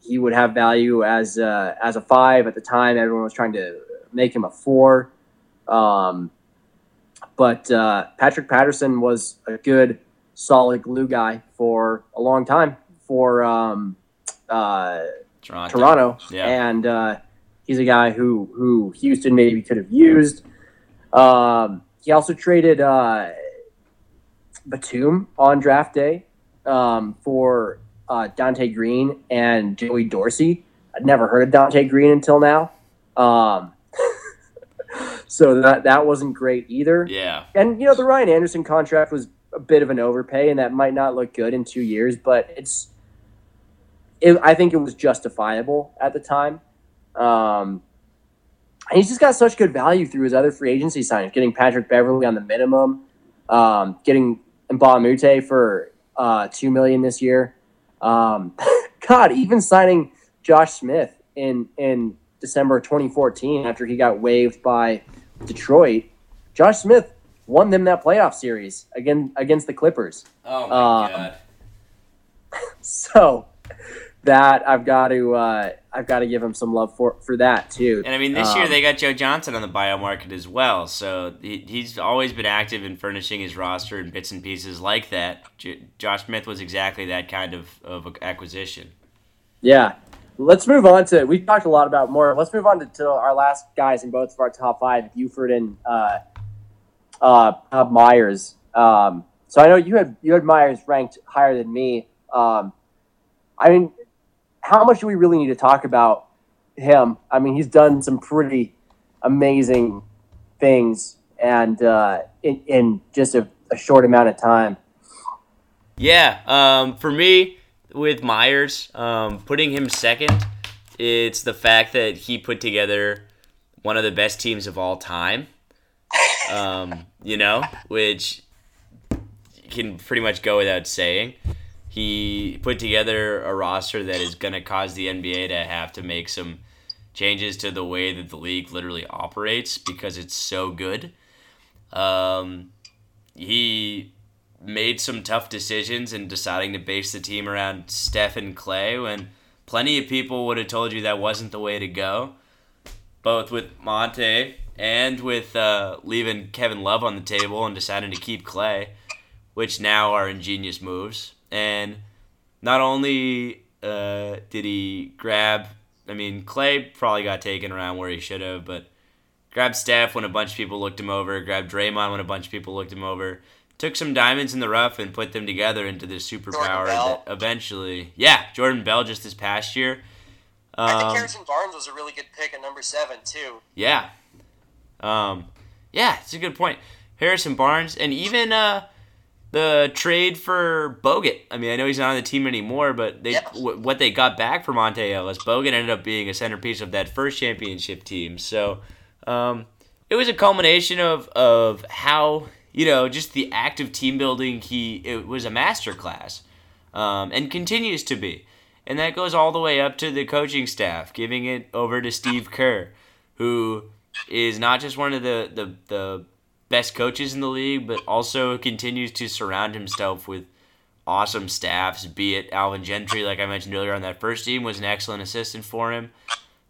he would have value as uh, as a five at the time. Everyone was trying to make him a four. Um, but uh, Patrick Patterson was a good, solid glue guy for a long time for um, uh, Toronto. Toronto, Yeah. and uh, he's a guy who who Houston maybe could have used. Um, he also traded uh, Batum on draft day um, for uh, Donté Greene and Joey Dorsey. I'd never heard of Donté Greene until now, um, so that that wasn't great either. Yeah. And you know the Ryan Anderson contract was a bit of an overpay, and that might not look good in two years, but it's. It, I think it was justifiable at the time. Um, he's just got such good value through his other free agency signings, getting Patrick Beverley on the minimum, um, getting Mbamute for uh, two million this year. Um, God, even signing Josh Smith in in December 2014 after he got waived by Detroit. Josh Smith won them that playoff series again against the Clippers. Oh my Um, God. So that I've got to uh, I've got to give him some love for for that too. And I mean, this year Um, they got Joe Johnson on the bio market as well. So he, he's always been active in furnishing his roster in bits and pieces like that. J- Josh Smith was exactly that kind of, of acquisition. Yeah. Let's move on to. we've talked a lot about Morey. Let's move on to, to our last guys in both of our top five, Buford and uh, uh, Bob Myers. Um, so I know you had you had Myers ranked higher than me. Um, I mean, how much do we really need to talk about him? I mean, he's done some pretty amazing things, and uh, in, in just a, a short amount of time. Yeah, um, for me, with Myers, um, putting him second It's the fact that he put together one of the best teams of all time. Um, you know, which can pretty much go without saying. He put together a roster that is going to cause the NBA to have to make some changes to the way that the league literally operates because it's so good. Um, he made some tough decisions in deciding to base the team around Steph and Clay when plenty of people would have told you that wasn't the way to go. Both with Monta and with uh, leaving Kevin Love on the table and deciding to keep Clay, which now are ingenious moves. And not only uh, did he grab, I mean, Clay probably got taken around where he should have, but grabbed Steph when a bunch of people looked him over, grabbed Draymond when a bunch of people looked him over, took some diamonds in the rough and put them together into this superpower that eventually, yeah, Jordan Bell just this past year. Um, I think um, Harrison Barnes was a really good pick at number seven too. Yeah, um, yeah, it's a good point. Harrison Barnes and even uh, the trade for Bogut. I mean, I know he's not on the team anymore, but they w- what they got back for Monta Ellis, Bogut ended up being a centerpiece of that first championship team. So um, it was a culmination of of how you know just the active team building. He it was a masterclass, um, and continues to be, and that goes all the way up to the coaching staff, giving it over to Steve Kerr, who is not just one of the, the, the best coaches in the league, but also continues to surround himself with awesome staffs. Be it Alvin Gentry, like I mentioned earlier on that first team, was an excellent assistant for him.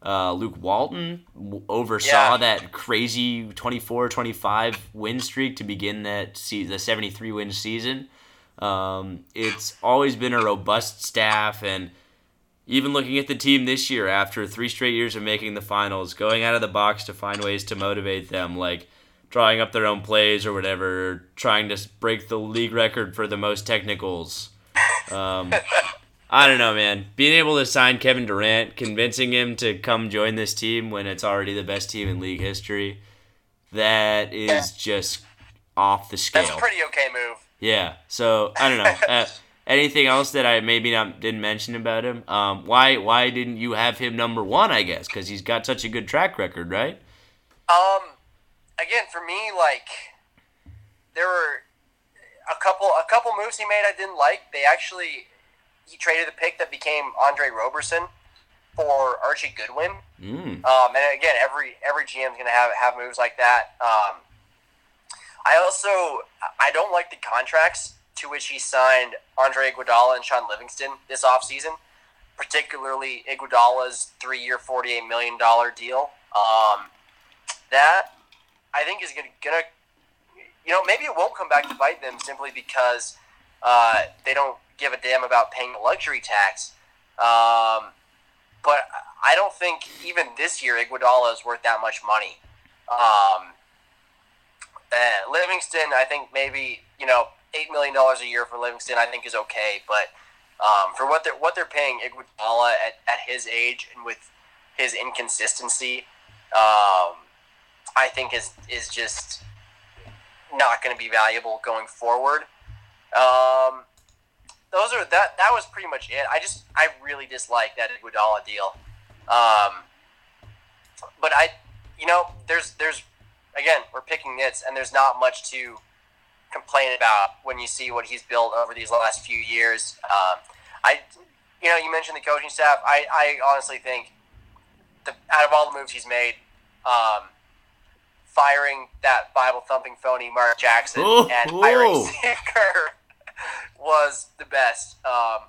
Uh, Luke Walton oversaw yeah. that crazy 24-25 win streak to begin that se- the 73 win season. Um, it's always been a robust staff and – even looking at the team this year after three straight years of making the finals, going out of the box to find ways to motivate them, like drawing up their own plays or whatever, trying to break the league record for the most technicals. Um, I don't know, man. Being able to sign Kevin Durant, convincing him to come join this team when it's already the best team in league history, that is yeah. just off the scale. That's a pretty okay move. Yeah. So I don't know. Uh, anything else that I maybe not didn't mention about him? Um, why why didn't you have him number one? I guess because he's got such a good track record, right? Um, again, for me, like there were a couple a couple moves he made I didn't like. They actually he traded the pick that became Andre Roberson for Archie Goodwin. Mm. Um, and again, every every GM's gonna have have moves like that. Um, I also I don't like the contracts to which he signed Andre Iguodala and Shaun Livingston this offseason, particularly Iguodala's three-year, $48 million deal. Um, that, I think, is going to, you know, maybe it won't come back to bite them simply because uh, they don't give a damn about paying the luxury tax. Um, but I don't think even this year Iguodala is worth that much money. Um, Livingston, I think maybe you know eight million dollars a year for Livingston, I think is okay. But um, for what they're what they're paying Iguodala at, at his age and with his inconsistency, um, I think is is just not going to be valuable going forward. Um, those are that that was pretty much it. I just I really dislike that Iguodala deal. Um, but I, you know, there's there's again we're picking nits and there's not much to complain about when you see what he's built over these last few years. Um, I, you know, you mentioned the coaching staff. I, I honestly think the, out of all the moves he's made, um, firing that Bible thumping phony Mark Jackson ooh, and ooh. hiring Kerr was the best. Um,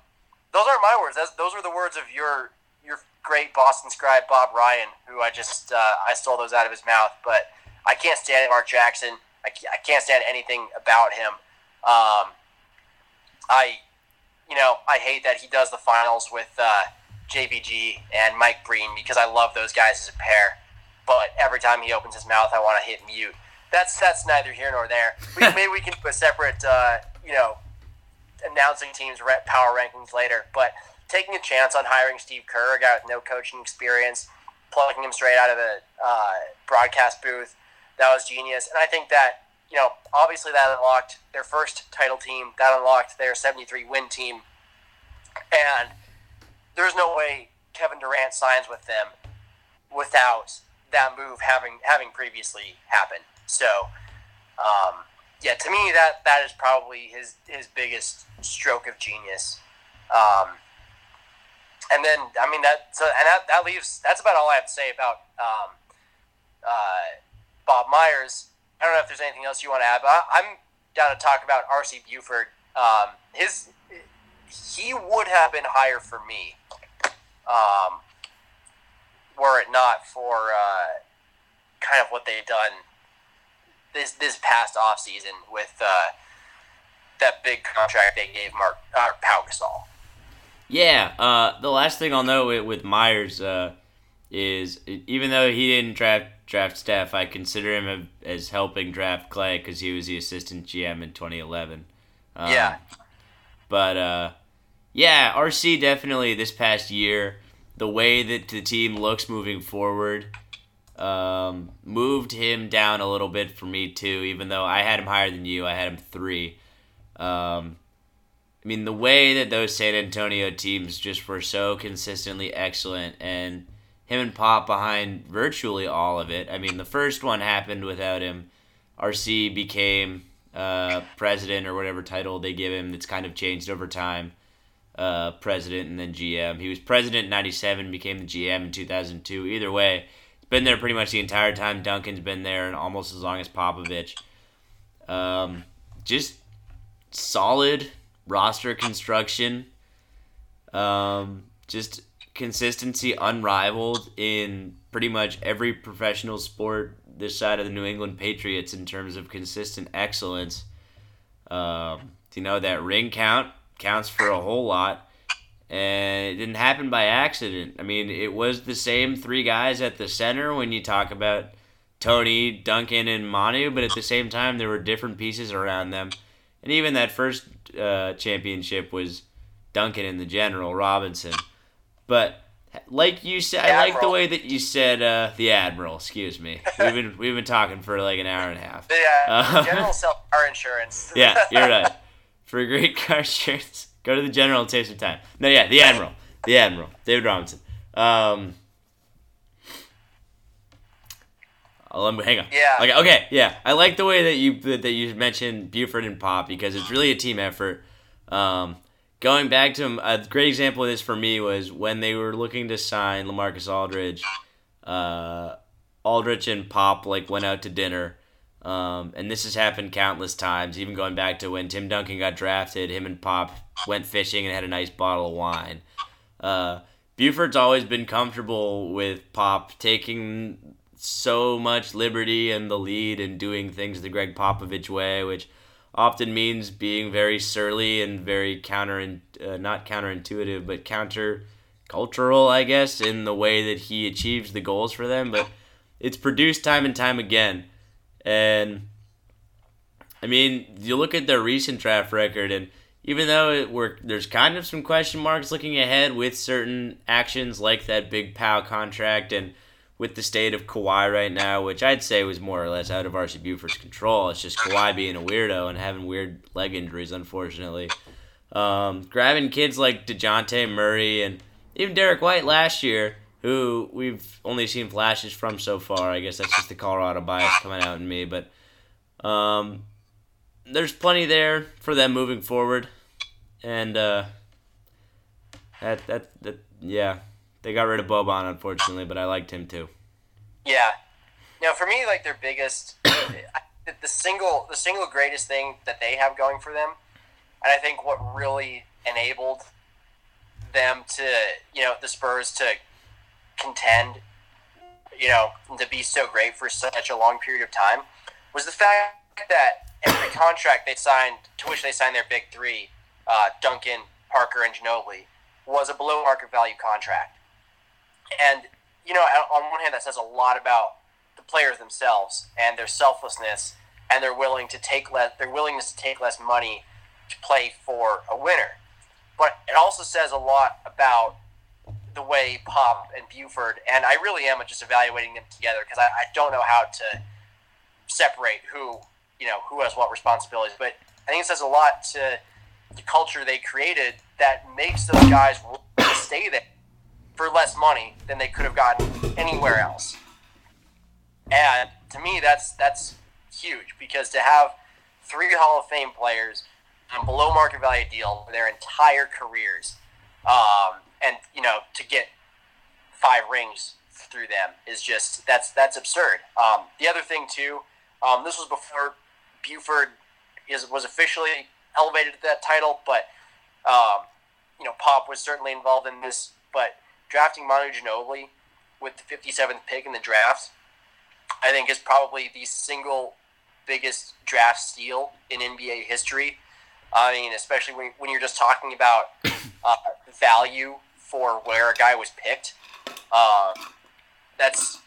those aren't my words. That's, those were the words of your your great Boston scribe Bob Ryan, who I just uh, I stole those out of his mouth. But I can't stand Mark Jackson. I, I can't stand anything about him. Um, I, you know, I hate that he does the finals with uh, JVG and Mike Breen because I love those guys as a pair. But every time he opens his mouth, I want to hit mute. That's that's neither here nor there. We, maybe we can do a separate, uh, you know, announcing teams' power rankings later. But taking a chance on hiring Steve Kerr, a guy with no coaching experience, plugging him straight out of the uh, broadcast booth, that was genius. And I think that, you know, obviously that unlocked their first title team, that unlocked their 73 win team. And there's no way Kevin Durant signs with them without that move having having previously happened. So, um, yeah, to me that that is probably his his biggest stroke of genius. Um, and then I mean that so and that, that leaves that's about all I have to say about um, uh, Bob Myers. I don't know if there's anything else you want to add, but I'm down to talk about R.C. Buford. Um, his he would have been higher for me, um, were it not for uh, kind of what they've done this this past off season with uh, that big contract they gave Mark uh, Pau Gasol. Yeah, uh, the last thing I'll know with, with Myers uh, is even though he didn't draft draft Steph, I consider him as helping draft Clay because he was the assistant GM in 2011. Um, yeah. But uh, yeah, RC definitely this past year, the way that the team looks moving forward, um, moved him down a little bit for me too. Even though I had him higher than you, I had him three. Um, I mean, the way that those San Antonio teams just were so consistently excellent, and him and Pop behind virtually all of it. I mean, the first one happened without him. RC became uh, president or whatever title they give him. That's kind of changed over time. Uh, president and then GM. He was president in '97, became the GM in 2002. Either way, he's been there pretty much the entire time. Duncan's been there and almost as long as Popovich. Um, just solid roster construction. Um, just consistency unrivaled in pretty much every professional sport this side of the New England Patriots in terms of consistent excellence. Um, you know that ring count counts for a whole lot, and it didn't happen by accident. I mean, it was the same three guys at the center when you talk about Tony, Duncan, and Manu, but at the same time there were different pieces around them, and even that first uh, championship was Duncan and the General Robinson. But like you said, I like the way that you said uh, the Admiral. Excuse me. We've been we've been talking for like an hour and a half. Yeah, uh, General self car insurance. yeah, you're right. For a great car insurance, go to the General and save some time. No, yeah, the Admiral, the Admiral, David Robinson. Um, me hang on. Yeah. Okay. Okay. Yeah. I like the way that you that you mentioned Buford and Pop because it's really a team effort. Um, going back to him, a great example of this for me was when they were looking to sign LaMarcus Aldridge. Uh, Aldridge and Pop like went out to dinner, um, and this has happened countless times. Even going back to when Tim Duncan got drafted, him and Pop went fishing and had a nice bottle of wine. Uh, Buford's always been comfortable with Pop taking so much liberty and the lead and doing things the Gregg Popovich way, which often means being very surly and very counter uh, not counterintuitive but counter cultural i guess in the way that he achieves the goals for them but it's produced time and time again and i mean you look at their recent draft record and even though it were, there's kind of some question marks looking ahead with certain actions like that big Pau contract and with the state of Kawhi right now, which I'd say was more or less out of RC Buford's control. It's just Kawhi being a weirdo and having weird leg injuries, unfortunately. Um, grabbing kids like Dejounte Murray and even Derrick White last year, who we've only seen flashes from so far. I guess that's just the Colorado bias coming out in me. But um, there's plenty there for them moving forward. And uh, that, that, that, yeah, they got rid of Boban, unfortunately, but I liked him too. Yeah. Now, for me, like their biggest, the single, the single greatest thing that they have going for them, and I think what really enabled them to, you know, the Spurs to contend, you know, to be so great for such a long period of time, was the fact that every contract they signed, to which they signed their big three, uh, Duncan, Parker, and Ginobili, was a below market value contract. And you know, on one hand, that says a lot about the players themselves and their selflessness and their willing to take less, their willingness to take less money to play for a winner. But it also says a lot about the way Pop and Buford, and I really am just evaluating them together because I, I don't know how to separate who, you know, who has what responsibilities. But I think it says a lot to the culture they created that makes those guys stay there for less money than they could have gotten anywhere else. And to me, that's that's huge because to have three Hall of Fame players on below market value deal for their entire careers, um, and you know to get five rings through them is just that's that's absurd. Um, the other thing too, um, this was before Buford is was officially elevated to that title, but um, you know Pop was certainly involved in this. But drafting Manu Ginobili with the 57th pick in the draft, I think is probably the single biggest draft steal in NBA history. I mean, especially when, when you're just talking about uh, value for where a guy was picked. Um, that's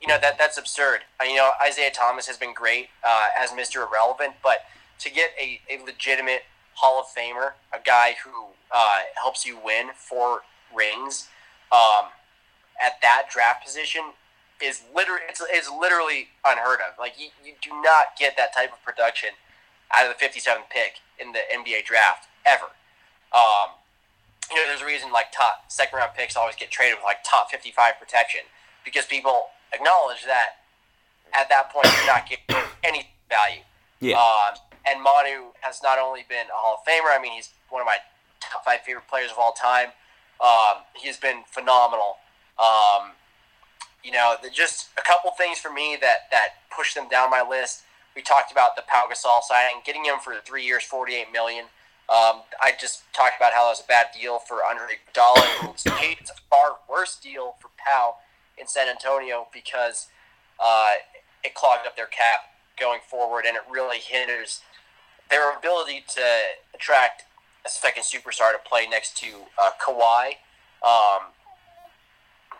you know that that's absurd. Uh, you know, Isaiah Thomas has been great uh, as Mr. Irrelevant, but to get a, a legitimate Hall of Famer, a guy who uh, helps you win four rings um, at that draft position is literally it's, it's literally unheard of. Like you, you do not get that type of production out of the 57th pick in the NBA draft ever. Um, you know, there's a reason like top second round picks always get traded with like top 55 protection because people acknowledge that at that point you're not getting any value. Yeah. Um, and Manu has not only been a Hall of Famer. I mean, he's one of my top five favorite players of all time. Um, he's been phenomenal. Um, you know, the, just a couple things for me that that pushed them down my list. We talked about the Pau Gasol signing, getting him for three years, forty-eight million. Um, I just talked about how that was a bad deal for Andre Iguodala. it's a far worse deal for Pau in San Antonio because uh, it clogged up their cap going forward, and it really hinders their ability to attract a second superstar to play next to uh, Kawhi. Um,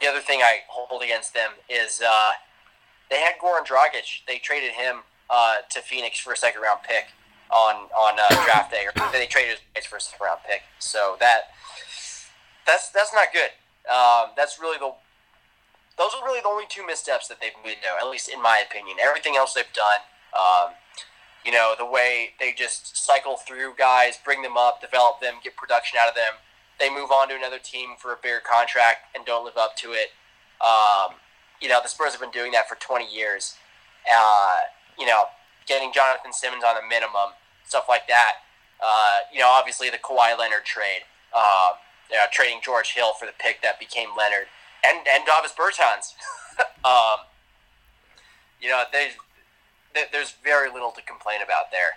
the other thing I hold against them is uh, they had Goran Dragic. They traded him uh, to Phoenix for a second round pick on on uh, draft day, or they traded his for a second round pick. So that that's that's not good. Um, that's really the those are really the only two missteps that they've made, though, at least in my opinion. Everything else they've done, um, you know, the way they just cycle through guys, bring them up, develop them, get production out of them. They move on to another team for a bigger contract and don't live up to it. Um, you know, the Spurs have been doing that for 20 years. Uh, you know, getting Jonathan Simmons on a minimum, stuff like that. Uh, you know, obviously the Kawhi Leonard trade, um, you know, trading George Hill for the pick that became Leonard, and and Davis Bertans. um, you know, there's there's very little to complain about there.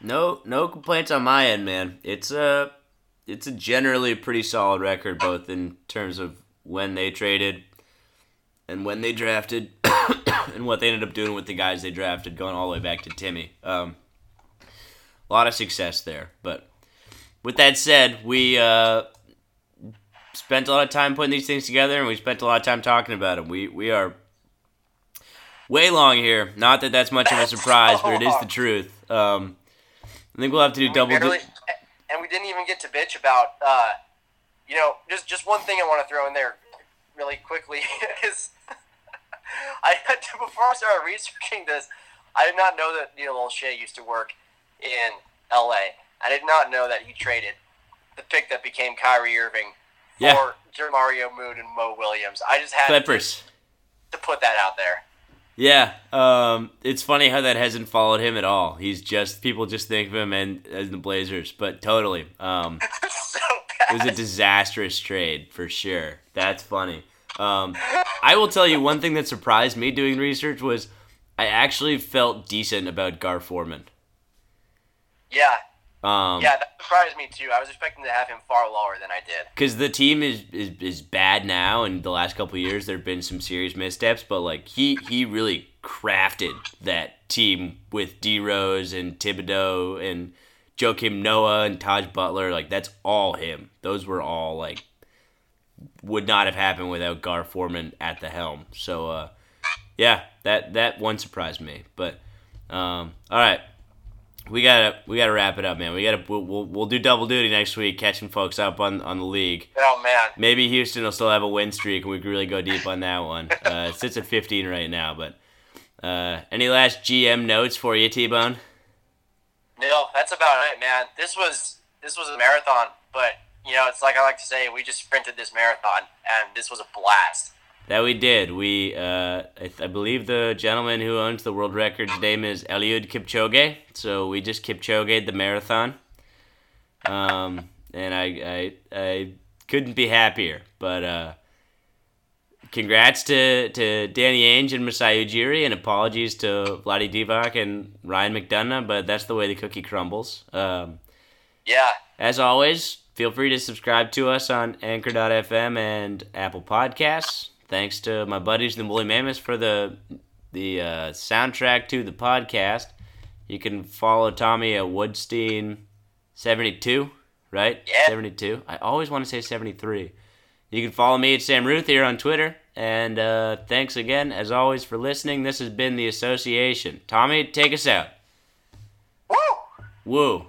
No, no complaints on my end, man. It's a, it's a generally pretty solid record, both in terms of when they traded and when they drafted, and what they ended up doing with the guys they drafted, going all the way back to Timmy. Um, a lot of success there. But with that said, we uh, spent a lot of time putting these things together, and we spent a lot of time talking about them. We we are way long here. Not that that's much of a surprise, but it is the truth. Um, I think we'll have to do we double. barely- Di- and we didn't even get to bitch about, uh, you know, just just one thing I want to throw in there, really quickly is, I had to before I started researching this, I did not know that Neil Olshey used to work in L.A. I did not know that he traded the pick that became Kyrie Irving for Yeah. Mario Moon and Mo Williams. I just had Clippers. to put that out there. Yeah, um, it's funny how that hasn't followed him at all. He's just people just think of him and as the Blazers, but totally, um, so it was a disastrous trade for sure. That's funny. Um, I will tell you one thing that surprised me doing research was I actually felt decent about Gar Forman. Yeah, Um, yeah, that surprised me too. I was expecting to have him far lower than I did. because the team is, is is bad now, and the last couple years there have been some serious missteps. But like he he really crafted that team with D Rose and Thibodeau and Joakim Noah and Taj Butler. Like that's all him. Those were all like would not have happened without Gar Forman at the helm. So uh, yeah, that that one surprised me. But um, all right we gotta we gotta wrap it up, man. We gotta we'll, we'll, we'll do double duty next week, catching folks up on on the league. Oh man, Maybe Houston will still have a win streak, and we can really go deep on that one. Uh, it sits at 15 right now, but uh, any last GM notes for you, T Bone? no, that's about it, man. This was this was a marathon, but you know, it's like I like to say, we just sprinted this marathon, and this was a blast. That we did. We, uh, I, th- I believe the gentleman who owns the world record's name is Eliud Kipchoge. So we just Kipchoge the marathon. Um, and I, I, I couldn't be happier. But uh, congrats to, to Danny Ainge and Masai Ujiri, and apologies to Vlade Divac and Ryan McDonough. But that's the way the cookie crumbles. Um, Yeah, as always, feel free to subscribe to us on Anchor.fm and Apple Podcasts. Thanks to my buddies, the Woolly Mammoths, for the the uh, soundtrack to the podcast. You can follow Tommy at Woodstein72, right? Yeah. 72. I always want to say 73. You can follow me at Sam Routhier on Twitter. And uh, thanks again, as always, for listening. This has been The Association. Tommy, take us out. woo! Woo.